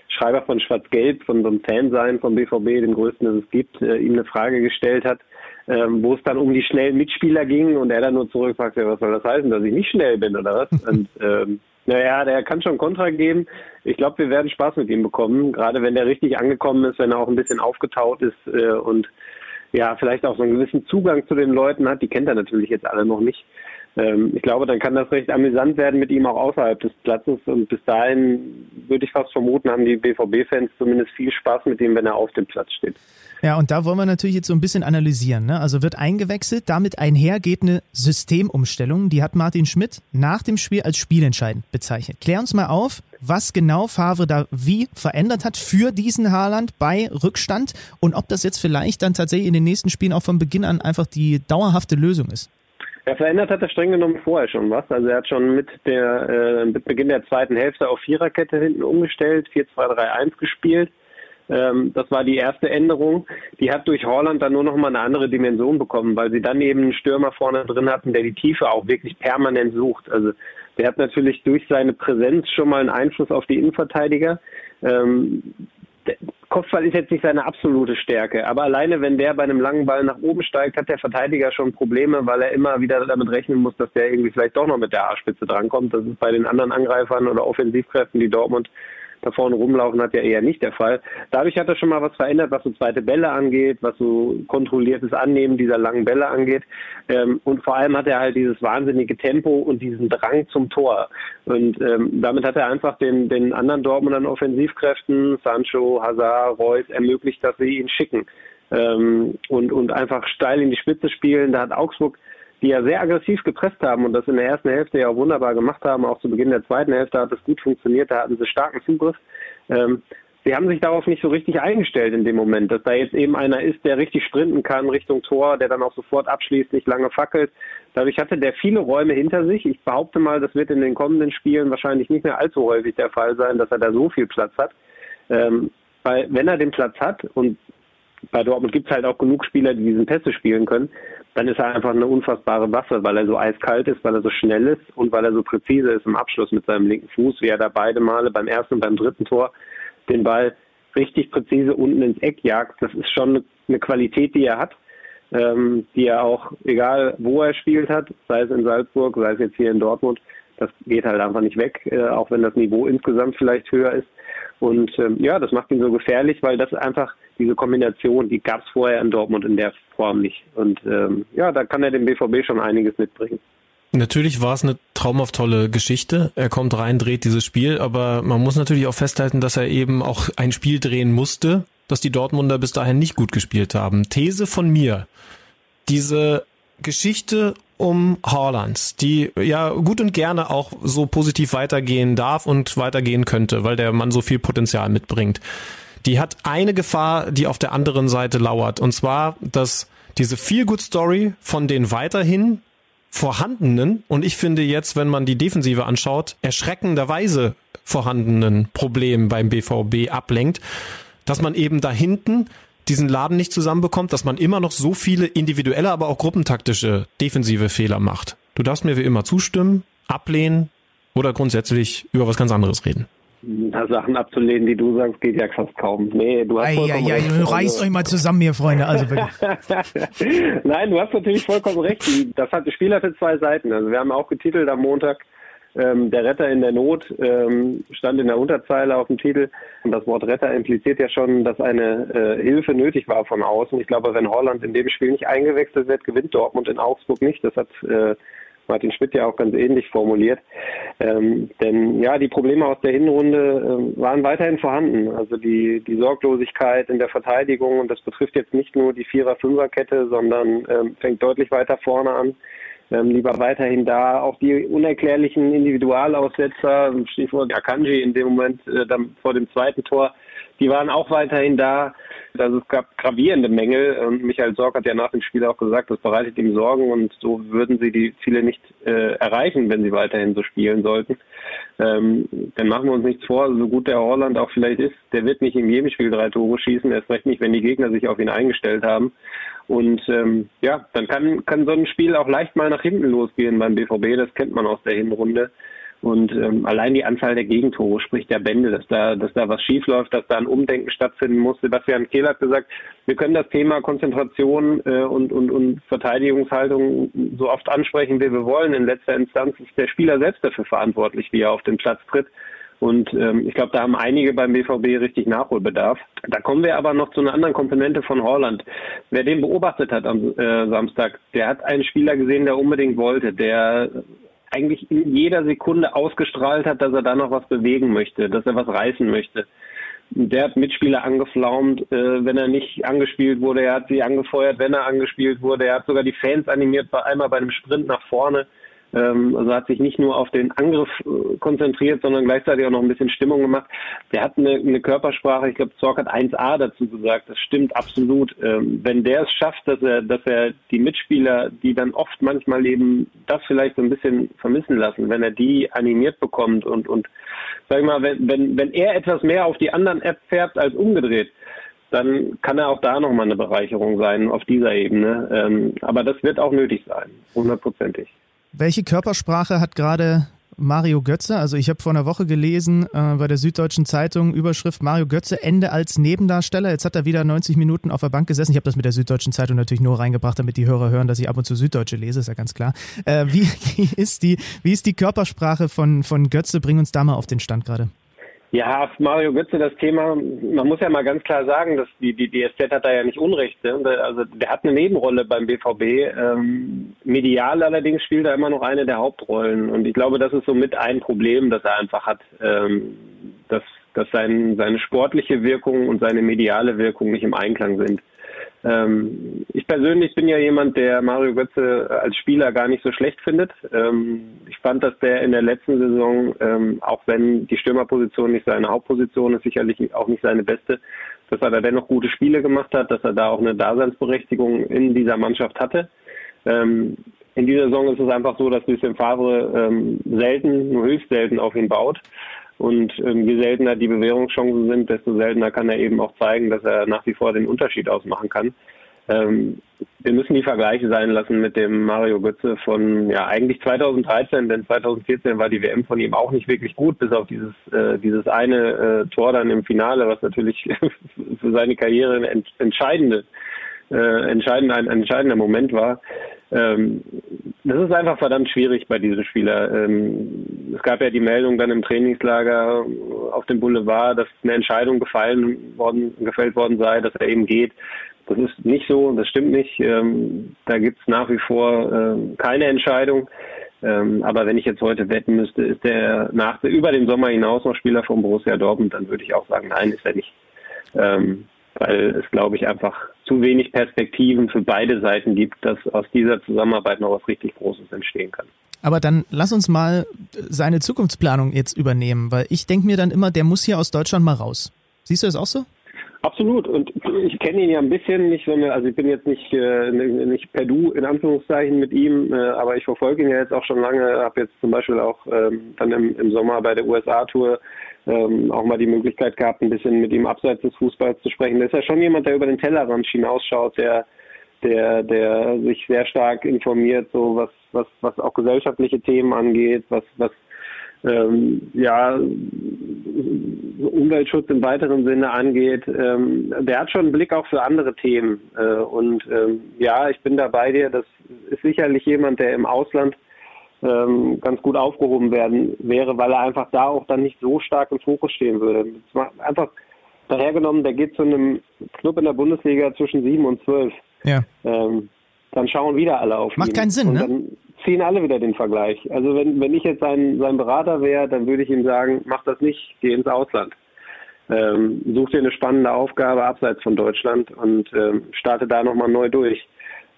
Schreiber von Schwarz-Gelb, von so einem Fansein vom BVB, dem größten, das es gibt, äh, ihm eine Frage gestellt hat, ähm, wo es dann um die schnellen Mitspieler ging und er dann nur zurückfragte, was soll das heißen, dass ich nicht schnell bin oder was? Und ähm, naja, der kann schon Kontra geben. Ich glaube, wir werden Spaß mit ihm bekommen, gerade wenn der richtig angekommen ist, wenn er auch ein bisschen aufgetaut ist äh, und ja, vielleicht auch so einen gewissen Zugang zu den Leuten hat. Die kennt er natürlich jetzt alle noch nicht. Ähm, ich glaube, dann kann das recht amüsant werden mit ihm auch außerhalb des Platzes. Und bis dahin würde ich fast vermuten, haben die BVB-Fans zumindest viel Spaß mit ihm, wenn er auf dem Platz steht. Ja, und da wollen wir natürlich jetzt so ein bisschen analysieren. Ne? Also wird eingewechselt, damit einhergeht eine Systemumstellung. Die hat Martin Schmidt nach dem Spiel als spielentscheidend bezeichnet. Klär uns mal auf, was genau Favre da wie verändert hat für diesen Haaland bei Rückstand und ob das jetzt vielleicht dann tatsächlich in den nächsten Spielen auch von Beginn an einfach die dauerhafte Lösung ist. Ja, verändert hat er streng genommen vorher schon was. Also er hat schon mit der äh, mit Beginn der zweiten Hälfte auf Viererkette hinten umgestellt, 4-2-3-1 gespielt. Ähm, das war die erste Änderung. Die hat durch Holland dann nur noch mal eine andere Dimension bekommen, weil sie dann eben einen Stürmer vorne drin hatten, der die Tiefe auch wirklich permanent sucht. Also der hat natürlich durch seine Präsenz schon mal einen Einfluss auf die Innenverteidiger. Ähm, Kopfball ist jetzt nicht seine absolute Stärke, aber alleine wenn der bei einem langen Ball nach oben steigt, hat der Verteidiger schon Probleme, weil er immer wieder damit rechnen muss, dass der irgendwie vielleicht doch noch mit der A-Spitze drankommt. Das ist bei den anderen Angreifern oder Offensivkräften, die Dortmund da vorne rumlaufen hat ja eher nicht der Fall. Dadurch hat er schon mal was verändert, was so zweite Bälle angeht, was so kontrolliertes Annehmen dieser langen Bälle angeht. Ähm, und vor allem hat er halt dieses wahnsinnige Tempo und diesen Drang zum Tor. Und ähm, damit hat er einfach den, den anderen Dortmundern Offensivkräften, Sancho, Hazard, Reus, ermöglicht, dass sie ihn schicken. Ähm, und, und einfach steil in die Spitze spielen. Da hat Augsburg die ja sehr aggressiv gepresst haben und das in der ersten Hälfte ja auch wunderbar gemacht haben. Auch zu Beginn der zweiten Hälfte hat es gut funktioniert, da hatten sie starken Zugriff. Ähm, sie haben sich darauf nicht so richtig eingestellt in dem Moment, dass da jetzt eben einer ist, der richtig sprinten kann Richtung Tor, der dann auch sofort abschließt, nicht lange fackelt. Dadurch hatte der viele Räume hinter sich. Ich behaupte mal, das wird in den kommenden Spielen wahrscheinlich nicht mehr allzu häufig der Fall sein, dass er da so viel Platz hat. Ähm, weil wenn er den Platz hat und bei Dortmund gibt es halt auch genug Spieler, die diesen Pässe spielen können, dann ist er einfach eine unfassbare Waffe, weil er so eiskalt ist, weil er so schnell ist und weil er so präzise ist im Abschluss mit seinem linken Fuß, wie er da beide Male beim ersten und beim dritten Tor den Ball richtig präzise unten ins Eck jagt. Das ist schon eine Qualität, die er hat, ähm, die er auch, egal wo er spielt hat, sei es in Salzburg, sei es jetzt hier in Dortmund, das geht halt einfach nicht weg, äh, auch wenn das Niveau insgesamt vielleicht höher ist. Und ähm, ja, das macht ihn so gefährlich, weil das einfach diese Kombination, die gab es vorher in Dortmund in der Form nicht. Und ähm, ja, da kann er dem BVB schon einiges mitbringen. Natürlich war es eine traumhaft tolle Geschichte. Er kommt rein, dreht dieses Spiel, aber man muss natürlich auch festhalten, dass er eben auch ein Spiel drehen musste, das die Dortmunder bis dahin nicht gut gespielt haben. These von mir. Diese Geschichte um Haaland, die ja gut und gerne auch so positiv weitergehen darf und weitergehen könnte, weil der Mann so viel Potenzial mitbringt. Die hat eine Gefahr, die auf der anderen Seite lauert, und zwar, dass diese Feel-Good-Story von den weiterhin vorhandenen und ich finde jetzt, wenn man die Defensive anschaut, erschreckenderweise vorhandenen Problemen beim BVB ablenkt, dass man eben da hinten diesen Laden nicht zusammenbekommt, dass man immer noch so viele individuelle, aber auch gruppentaktische defensive Fehler macht. Du darfst mir wie immer zustimmen, ablehnen oder grundsätzlich über was ganz anderes reden. Na, Sachen abzulehnen, die du sagst, geht ja fast kaum. Nee, du hast ei, vollkommen ei, recht. Ei, reißt euch mal zusammen hier, Freunde. Also Nein, du hast natürlich vollkommen recht. Das, hat, das Spiel hatte zwei Seiten. Also wir haben auch getitelt am Montag, ähm, der Retter in der Not ähm, stand in der Unterzeile auf dem Titel. Und das Wort Retter impliziert ja schon, dass eine äh, Hilfe nötig war von außen. Ich glaube, wenn Holland in dem Spiel nicht eingewechselt wird, gewinnt Dortmund in Augsburg nicht. Das hat äh, Martin Schmidt ja auch ganz ähnlich formuliert. Ähm, denn ja, die Probleme aus der Hinrunde äh, waren weiterhin vorhanden. Also die, die Sorglosigkeit in der Verteidigung, und das betrifft jetzt nicht nur die Vierer-Fünfer-Kette, sondern ähm, fängt deutlich weiter vorne an. Ähm, lieber weiterhin da. Auch die unerklärlichen Individualaussetzer, Stichwort Akanji in dem Moment äh, dann vor dem zweiten Tor, die waren auch weiterhin da. Also es gab gravierende Mängel und Michael Sorg hat ja nach dem Spiel auch gesagt, das bereitet ihm Sorgen und so würden sie die Ziele nicht äh, erreichen, wenn sie weiterhin so spielen sollten. Ähm, dann machen wir uns nichts vor, so gut der Holland auch vielleicht ist, der wird nicht in jedem Spiel drei Tore schießen, erst recht nicht, wenn die Gegner sich auf ihn eingestellt haben. Und ähm, ja, dann kann, kann so ein Spiel auch leicht mal nach hinten losgehen beim BVB, das kennt man aus der Hinrunde. Und ähm, allein die Anzahl der Gegentore spricht der Bände, dass da, dass da was schiefläuft, dass da ein Umdenken stattfinden muss. Sebastian Kehl hat gesagt, wir können das Thema Konzentration äh, und, und, und Verteidigungshaltung so oft ansprechen, wie wir wollen. In letzter Instanz ist der Spieler selbst dafür verantwortlich, wie er auf den Platz tritt. Und ähm, ich glaube, da haben einige beim BVB richtig Nachholbedarf. Da kommen wir aber noch zu einer anderen Komponente von Holland. Wer den beobachtet hat am äh, Samstag, der hat einen Spieler gesehen, der unbedingt wollte, der eigentlich in jeder Sekunde ausgestrahlt hat, dass er da noch was bewegen möchte, dass er was reißen möchte. Der hat Mitspieler angeflaumt, äh, wenn er nicht angespielt wurde. Er hat sie angefeuert, wenn er angespielt wurde. Er hat sogar die Fans animiert, einmal bei einem Sprint nach vorne. Ähm, also hat sich nicht nur auf den Angriff äh, konzentriert, sondern gleichzeitig auch noch ein bisschen Stimmung gemacht. Der hat eine, eine Körpersprache, ich glaube, Zorc hat 1A dazu gesagt, das stimmt absolut. Ähm, wenn der es schafft, dass er, dass er die Mitspieler, die dann oft manchmal eben das vielleicht so ein bisschen vermissen lassen, wenn er die animiert bekommt und, und sag ich mal, wenn, wenn, wenn er etwas mehr auf die anderen App färbt als umgedreht, dann kann er auch da nochmal eine Bereicherung sein auf dieser Ebene. Ähm, aber das wird auch nötig sein, hundertprozentig. Welche Körpersprache hat gerade Mario Götze? Also ich habe vor einer Woche gelesen äh, bei der Süddeutschen Zeitung Überschrift Mario Götze Ende als Nebendarsteller. Jetzt hat er wieder 90 Minuten auf der Bank gesessen. Ich habe das mit der Süddeutschen Zeitung natürlich nur reingebracht, damit die Hörer hören, dass ich ab und zu Süddeutsche lese, ist ja ganz klar. Äh, wie, wie, ist die, wie ist die Körpersprache von, von Götze? Bring uns da mal auf den Stand gerade. Ja, Mario Götze, das Thema, man muss ja mal ganz klar sagen, dass die, die, die SZ hat da ja nicht Unrecht. Ne? Also der hat eine Nebenrolle beim BVB. Ähm, medial allerdings spielt er immer noch eine der Hauptrollen. Und ich glaube, das ist somit ein Problem, das er einfach hat, ähm, dass, dass sein, seine sportliche Wirkung und seine mediale Wirkung nicht im Einklang sind. Ähm, ich persönlich bin ja jemand, der Mario Götze als Spieler gar nicht so schlecht findet. Ähm, ich fand, dass der in der letzten Saison, ähm, auch wenn die Stürmerposition nicht seine Hauptposition ist, sicherlich auch nicht seine beste, dass er da dennoch gute Spiele gemacht hat, dass er da auch eine Daseinsberechtigung in dieser Mannschaft hatte. Ähm, in dieser Saison ist es einfach so, dass Lucien Favre ähm, selten, nur höchst selten auf ihn baut. Und ähm, je seltener die Bewährungschancen sind, desto seltener kann er eben auch zeigen, dass er nach wie vor den Unterschied ausmachen kann. Ähm, wir müssen die Vergleiche sein lassen mit dem Mario Götze von ja eigentlich 2013, denn 2014 war die WM von ihm auch nicht wirklich gut, bis auf dieses äh, dieses eine äh, Tor dann im Finale, was natürlich für seine Karriere ein ent entscheidende äh, entscheidend, ein, ein entscheidender Moment war. Ähm, das ist einfach verdammt schwierig bei diesem Spieler. Ähm, es gab ja die Meldung dann im Trainingslager auf dem Boulevard, dass eine Entscheidung gefallen worden, gefällt worden sei, dass er eben geht. Das ist nicht so, das stimmt nicht. Ähm, da gibt es nach wie vor äh, keine Entscheidung. Ähm, aber wenn ich jetzt heute wetten müsste, ist der nach über den Sommer hinaus noch Spieler von Borussia Dortmund, dann würde ich auch sagen, nein, ist er nicht. Ähm, weil es, glaube ich, einfach zu wenig Perspektiven für beide Seiten gibt, dass aus dieser Zusammenarbeit noch was richtig Großes entstehen kann. Aber dann lass uns mal seine Zukunftsplanung jetzt übernehmen, weil ich denke mir dann immer, der muss hier aus Deutschland mal raus. Siehst du das auch so? Absolut. Und ich kenne ihn ja ein bisschen, nicht so eine, also ich bin jetzt nicht, äh, nicht per Du in Anführungszeichen mit ihm, äh, aber ich verfolge ihn ja jetzt auch schon lange, habe jetzt zum Beispiel auch ähm, dann im, im Sommer bei der USA-Tour ähm, auch mal die Möglichkeit gehabt, ein bisschen mit ihm abseits des Fußballs zu sprechen. Das ist ja schon jemand, der über den Tellerrand hinausschaut, der, der, der sich sehr stark informiert, so was, was, was auch gesellschaftliche Themen angeht, was, was ähm, ja, Umweltschutz im weiteren Sinne angeht, ähm, der hat schon einen Blick auch für andere Themen. Äh, und ähm, ja, ich bin da bei dir. Das ist sicherlich jemand, der im Ausland ähm, ganz gut aufgehoben werden wäre, weil er einfach da auch dann nicht so stark im Fokus stehen würde. Einfach dahergenommen, der geht zu einem Club in der Bundesliga zwischen sieben und zwölf. Ja. Ähm, dann schauen wieder alle auf Macht ihn. keinen Sinn, und ne? Ziehen alle wieder den Vergleich. Also wenn, wenn ich jetzt sein, sein Berater wäre, dann würde ich ihm sagen, mach das nicht, geh ins Ausland. Ähm, such dir eine spannende Aufgabe abseits von Deutschland und ähm, starte da nochmal neu durch.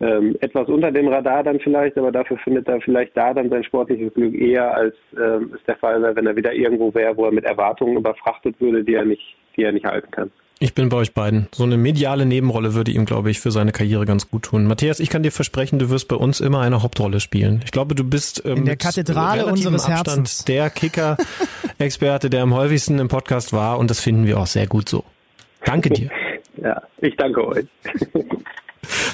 Ähm, etwas unter dem Radar dann vielleicht, aber dafür findet er vielleicht da dann sein sportliches Glück eher, als ähm, es der Fall wäre, wenn er wieder irgendwo wäre, wo er mit Erwartungen überfrachtet würde, die er nicht, die er nicht halten kann. Ich bin bei euch beiden. So eine mediale Nebenrolle würde ihm, glaube ich, für seine Karriere ganz gut tun. Matthias, ich kann dir versprechen, du wirst bei uns immer eine Hauptrolle spielen. Ich glaube, du bist ähm, in der Kathedrale unseres Abstand Herzens der Kicker-Experte, der am häufigsten im Podcast war, und das finden wir auch sehr gut so. Danke dir. ja, ich danke euch.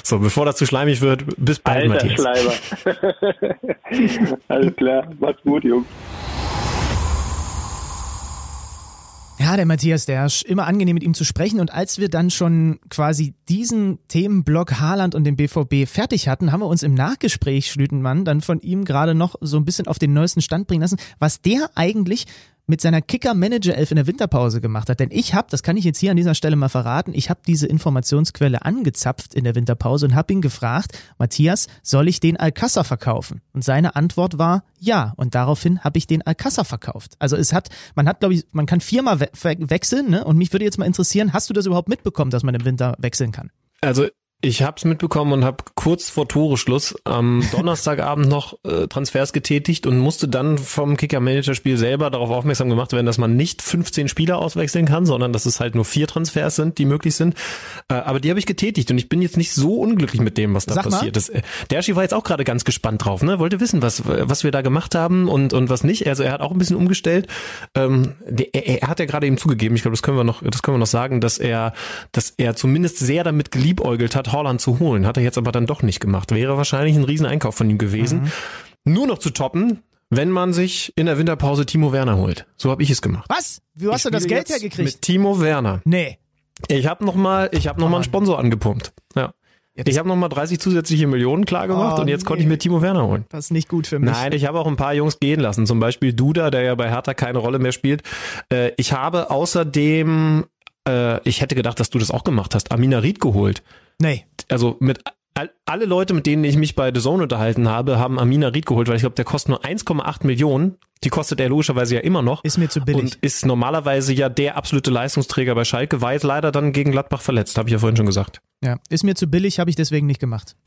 So, bevor das zu schleimig wird, bis bald, Alter Matthias. Schleimer. Alles klar, macht's gut, Jungs. Ja, der Matthias Dersch, immer angenehm mit ihm zu sprechen. Und als wir dann schon quasi diesen Themenblock Haaland und den BVB fertig hatten, haben wir uns im Nachgespräch, Schlütenmann, dann von ihm gerade noch so ein bisschen auf den neuesten Stand bringen lassen, was der eigentlich mit seiner Kicker-Manager-Elf in der Winterpause gemacht hat. Denn ich habe, das kann ich jetzt hier an dieser Stelle mal verraten, ich habe diese Informationsquelle angezapft in der Winterpause und habe ihn gefragt, Matthias, soll ich den Alcázar verkaufen? Und seine Antwort war ja. Und daraufhin habe ich den Alcázar verkauft. Also es hat, man hat, glaube ich, man kann viermal we wechseln, ne? Und mich würde jetzt mal interessieren, hast du das überhaupt mitbekommen, dass man im Winter wechseln kann? Also ich habe es mitbekommen und habe kurz vor Toreschluss am Donnerstagabend noch äh, Transfers getätigt und musste dann vom Kicker-Manager-Spiel selber darauf aufmerksam gemacht werden, dass man nicht 15 Spieler auswechseln kann, sondern dass es halt nur vier Transfers sind, die möglich sind. Äh, aber die habe ich getätigt und ich bin jetzt nicht so unglücklich mit dem, was da Sag mal. passiert ist. Äh, Derschi war jetzt auch gerade ganz gespannt drauf, ne? Wollte wissen, was was wir da gemacht haben und und was nicht. Also er hat auch ein bisschen umgestellt. Ähm, der, er, er hat ja gerade eben zugegeben, ich glaube, das können wir noch, das können wir noch sagen, dass er, dass er zumindest sehr damit geliebäugelt hat, Holland zu holen. Hat er jetzt aber dann doch nicht gemacht. Wäre wahrscheinlich ein Rieseneinkauf von ihm gewesen. Nur noch zu toppen, wenn man sich in der Winterpause Timo Werner holt. So habe ich es gemacht. Was? Wie hast Ich du das Geld jetzt hergekriegt? Mit Timo Werner. Nee. Ich habe noch mal, ich habe noch mal einen Sponsor angepumpt. Ja. Das- Ich habe noch mal 30 zusätzliche Millionen klar gemacht Oh, und jetzt konnte nee. ich mir Timo Werner holen. Das ist nicht gut für mich. Nein, ich habe auch ein paar Jungs gehen lassen. Zum Beispiel Duda, der ja bei Hertha keine Rolle mehr spielt. Äh, ich habe außerdem, äh, ich hätte gedacht, dass du das auch gemacht hast, Amina Ried geholt. Nee. Also mit all, alle Leute, mit denen ich mich bei The Zone unterhalten habe, haben Amina Ried geholt, weil ich glaube, der kostet nur 1,8 Millionen. Die kostet er logischerweise ja immer noch. Ist mir zu billig. Und ist normalerweise ja der absolute Leistungsträger bei Schalke, war jetzt leider dann gegen Gladbach verletzt, habe ich ja vorhin schon gesagt. Ja, ist mir zu billig, habe ich deswegen nicht gemacht.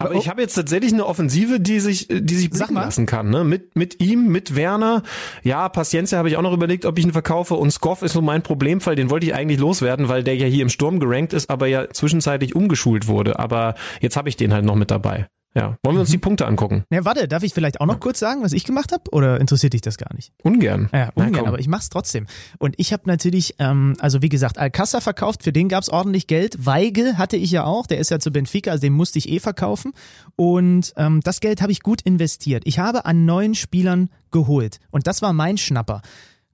Aber ich habe jetzt tatsächlich eine Offensive, die sich, die sich blicken lassen kann. Ne? Mit, mit ihm, mit Werner. Ja, Paciencia habe ich auch noch überlegt, ob ich ihn verkaufe. Und Skoff ist so mein Problemfall. Den wollte ich eigentlich loswerden, weil der ja hier im Sturm gerankt ist, aber ja zwischenzeitlich umgeschult wurde. Aber jetzt habe ich den halt noch mit dabei. Ja. Wollen wir uns die Punkte angucken? Ne, warte, darf ich vielleicht auch noch kurz sagen, was ich gemacht habe? Oder interessiert dich das gar nicht? Ungern. Ja, Na, ungern, komm. aber ich mach's trotzdem. Und ich habe natürlich, ähm, also wie gesagt, Alcázar verkauft, für den gab's ordentlich Geld. Weigel hatte ich ja auch, der ist ja zu Benfica, also den musste ich eh verkaufen. Und ähm, das Geld habe ich gut investiert. Ich habe an neuen Spielern geholt. Und das war mein Schnapper.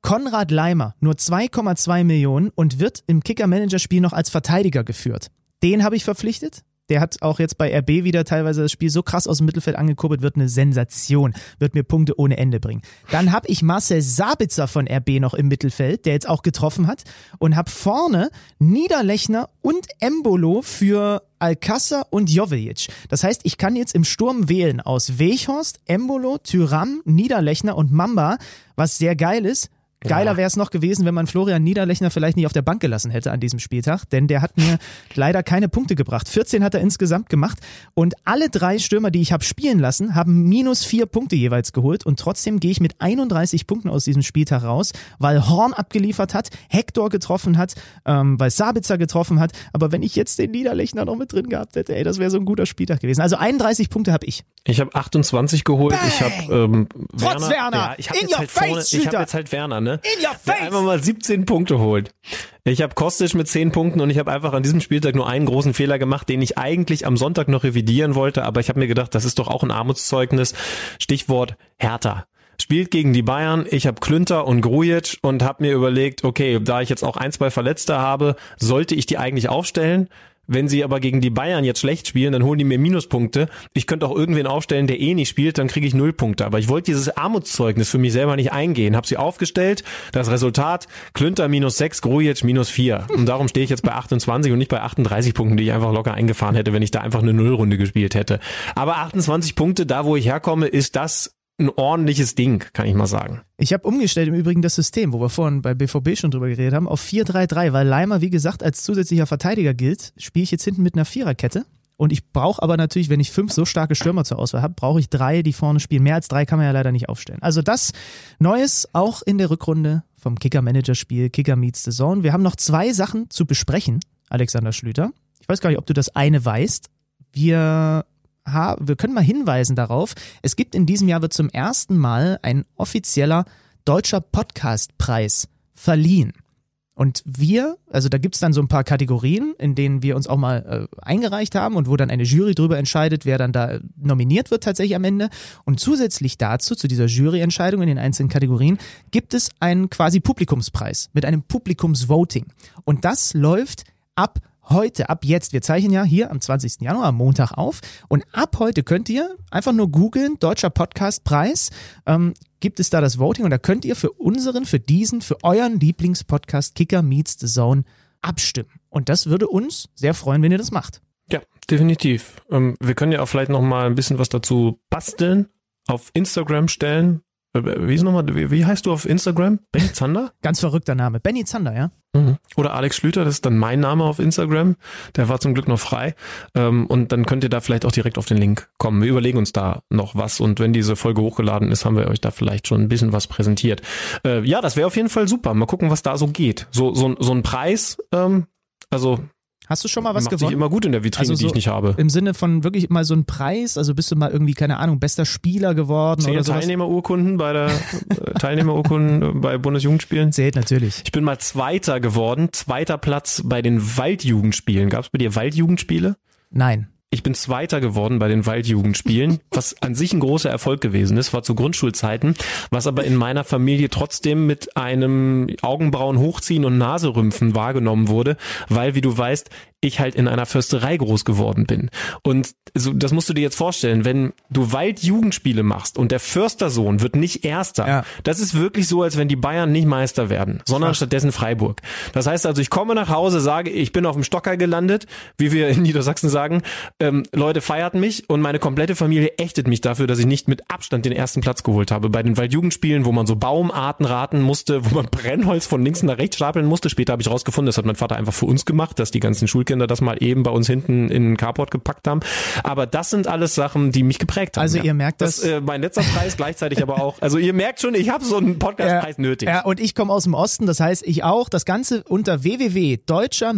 Konrad Leimer, nur 2,2 Millionen und wird im Kicker-Manager-Spiel noch als Verteidiger geführt. Den habe ich verpflichtet. Der hat auch jetzt bei RB wieder teilweise das Spiel so krass aus dem Mittelfeld angekurbelt, wird eine Sensation, wird mir Punkte ohne Ende bringen. Dann habe ich Marcel Sabitzer von RB noch im Mittelfeld, der jetzt auch getroffen hat und habe vorne Niederlechner und Embolo für Alcázar und Jovic. Das heißt, ich kann jetzt im Sturm wählen aus Weghorst, Embolo, Tyram, Niederlechner und Mamba, was sehr geil ist. Geiler wäre es noch gewesen, wenn man Florian Niederlechner vielleicht nicht auf der Bank gelassen hätte an diesem Spieltag, denn der hat mir leider keine Punkte gebracht. 14 hat er insgesamt gemacht und alle drei Stürmer, die ich habe spielen lassen, haben minus vier Punkte jeweils geholt und trotzdem gehe ich mit 31 Punkten aus diesem Spieltag raus, weil Horn abgeliefert hat, Hector getroffen hat, ähm, weil Sabitzer getroffen hat. Aber wenn ich jetzt den Niederlechner noch mit drin gehabt hätte, ey, das wäre so ein guter Spieltag gewesen. Also 31 Punkte habe ich. Ich habe 28 geholt. Ich habe ähm, Trotz Werner! Ja, ich habe jetzt halt vorne, ich habe jetzt halt Werner, ne? In your Der face! einfach mal 17 Punkte holt. Ich habe Kostic mit 10 Punkten und ich habe einfach an diesem Spieltag nur einen großen Fehler gemacht, den ich eigentlich am Sonntag noch revidieren wollte, aber ich habe mir gedacht, das ist doch auch ein Armutszeugnis. Stichwort Hertha. Spielt gegen die Bayern, ich habe Klünter und Grujic und habe mir überlegt, okay, da ich jetzt auch ein, zwei Verletzte habe, sollte ich die eigentlich aufstellen? Wenn sie aber gegen die Bayern jetzt schlecht spielen, dann holen die mir Minuspunkte. Ich könnte auch irgendwen aufstellen, der eh nicht spielt, dann kriege ich null Punkte. Aber ich wollte dieses Armutszeugnis für mich selber nicht eingehen. Hab sie aufgestellt. Das Resultat, Klünter minus sechs, Grujic minus vier. Und darum stehe ich jetzt bei 28 und nicht bei 38 Punkten, die ich einfach locker eingefahren hätte, wenn ich da einfach eine Nullrunde gespielt hätte. Aber 28 Punkte, da wo ich herkomme, ist das ein ordentliches Ding, kann ich mal sagen. Ich habe umgestellt im Übrigen das System, wo wir vorhin bei BVB schon drüber geredet haben, auf 4-3-3, weil Leimer, wie gesagt, als zusätzlicher Verteidiger gilt, spiele ich jetzt hinten mit einer Viererkette. Und ich brauche aber natürlich, wenn ich fünf so starke Stürmer zur Auswahl habe, brauche ich drei, die vorne spielen. Mehr als drei kann man ja leider nicht aufstellen. Also das Neues auch in der Rückrunde vom Kicker-Manager-Spiel Kicker Meets the Zone. Wir haben noch zwei Sachen zu besprechen, Alexander Schlüter. Ich weiß gar nicht, ob du das eine weißt. Wir wir können mal hinweisen darauf, es gibt in diesem Jahr wird zum ersten Mal ein offizieller deutscher Podcastpreis verliehen. Und wir, also da gibt's dann so ein paar Kategorien, in denen wir uns auch mal äh, eingereicht haben und wo dann eine Jury drüber entscheidet, wer dann da nominiert wird tatsächlich am Ende. Und zusätzlich dazu, zu dieser Juryentscheidung in den einzelnen Kategorien, gibt es einen quasi Publikumspreis mit einem Publikumsvoting. Und das läuft ab heute, ab jetzt, wir zeichnen ja hier am 20. Januar, Montag auf und ab heute könnt ihr einfach nur googeln, Deutscher Podcastpreis, ähm, gibt es da das Voting und da könnt ihr für unseren, für diesen, für euren Lieblingspodcast Kicker Meets the Zone abstimmen. Und das würde uns sehr freuen, wenn ihr das macht. Ja, definitiv. Ähm, wir können ja auch vielleicht noch mal ein bisschen was dazu basteln, auf Instagram stellen. Wie ist nochmal, wie, wie heißt du auf Instagram? Benny Zander? Ganz verrückter Name. Benny Zander, ja. Mhm. Oder Alex Schlüter, das ist dann mein Name auf Instagram. Der war zum Glück noch frei. Ähm, und dann könnt ihr da vielleicht auch direkt auf den Link kommen. Wir überlegen uns da noch was. Und wenn diese Folge hochgeladen ist, haben wir euch da vielleicht schon ein bisschen was präsentiert. Äh, ja, das wäre auf jeden Fall super. Mal gucken, was da so geht. So, so, so ein Preis, ähm, also Hast du schon mal was Macht gewonnen? sich immer gut in der Vitrine, Also die so ich nicht habe. Im Sinne von wirklich mal so ein Preis, also bist du mal irgendwie, keine Ahnung, bester Spieler geworden Zehn oder sowas? Teilnehmerurkunden bei der äh, Teilnehmerurkunden bei Bundesjugendspielen. Zählt natürlich. Ich bin mal Zweiter geworden, zweiter Platz bei den Waldjugendspielen. Gab es bei dir Waldjugendspiele? Nein. Ich bin Zweiter geworden bei den Waldjugendspielen, was an sich ein großer Erfolg gewesen ist, war zu Grundschulzeiten, was aber in meiner Familie trotzdem mit einem Augenbrauen hochziehen und Naserümpfen wahrgenommen wurde, weil, wie du weißt, ich halt in einer Försterei groß geworden bin. Und so, das musst du dir jetzt vorstellen, wenn du Waldjugendspiele machst und der Förstersohn wird nicht Erster, Ja. das ist wirklich so, als wenn die Bayern nicht Meister werden, sondern stattdessen Freiburg. Das heißt also, ich komme nach Hause, sage, ich bin auf dem Stocker gelandet, wie wir in Niedersachsen sagen, ähm, Leute feiert mich und meine komplette Familie ächtet mich dafür, dass ich nicht mit Abstand den ersten Platz geholt habe. Bei den Waldjugendspielen, wo man so Baumarten raten musste, wo man Brennholz von links nach rechts stapeln musste. Später habe ich rausgefunden, das hat mein Vater einfach für uns gemacht, dass die ganzen Schulkinder das mal eben bei uns hinten in den Carport gepackt haben. Aber das sind alles Sachen, die mich geprägt haben. Also ja. ihr merkt das. das- äh, mein letzter Preis gleichzeitig aber auch. Also ihr merkt schon, ich habe so einen Podcastpreis nötig. Ja, und ich komme aus dem Osten, das heißt ich auch. Das Ganze unter www.deutscher-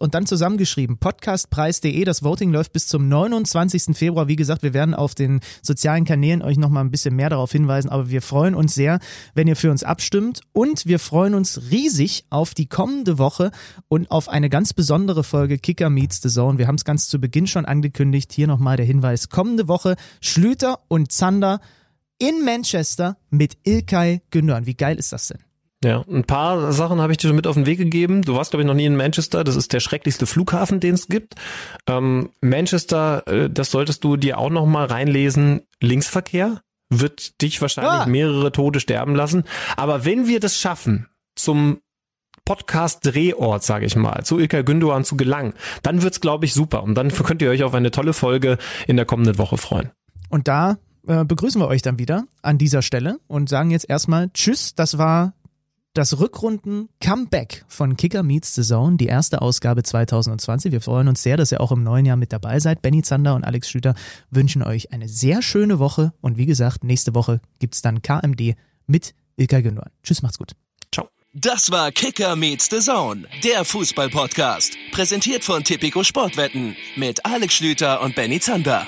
und dann zusammengeschrieben podcastpreis.de. Das Voting läuft bis zum 29. Februar. Wie gesagt, wir werden auf den sozialen Kanälen euch nochmal ein bisschen mehr darauf hinweisen, aber wir freuen uns sehr, wenn ihr für uns abstimmt und wir freuen uns riesig auf die kommende Woche und auf eine ganz besondere Folge Kicker Meets the Zone. Wir haben es ganz zu Beginn schon angekündigt. Hier nochmal der Hinweis. Kommende Woche Schlüter und Zander in Manchester mit Ilkay Gündoğan. Wie geil ist das denn? Ja, ein paar Sachen habe ich dir schon mit auf den Weg gegeben. Du warst, glaube ich, noch nie in Manchester. Das ist der schrecklichste Flughafen, den es gibt. Ähm, Manchester, äh, das solltest du dir auch noch mal reinlesen. Linksverkehr wird dich wahrscheinlich Ah. mehrere Tote sterben lassen. Aber wenn wir das schaffen, zum Podcast-Drehort, sage ich mal, zu Ilkay Gündoğan zu gelangen, dann wird's, glaube ich, super. Und dann könnt ihr euch auf eine tolle Folge in der kommenden Woche freuen. Und da äh, begrüßen wir euch dann wieder an dieser Stelle und sagen jetzt erstmal Tschüss. Das war das Rückrunden-Comeback von Kicker Meets the Zone, die erste Ausgabe 2020. Wir freuen uns sehr, dass ihr auch im neuen Jahr mit dabei seid. Benny Zander und Alex Schlüter wünschen euch eine sehr schöne Woche. Und wie gesagt, nächste Woche gibt's dann KMD mit Ilkay Gündoğan. Tschüss, macht's gut. Das war Kicker meets the Zone, der Fußball-Podcast. Präsentiert von Tipico Sportwetten mit Alex Schlüter und Benny Zander.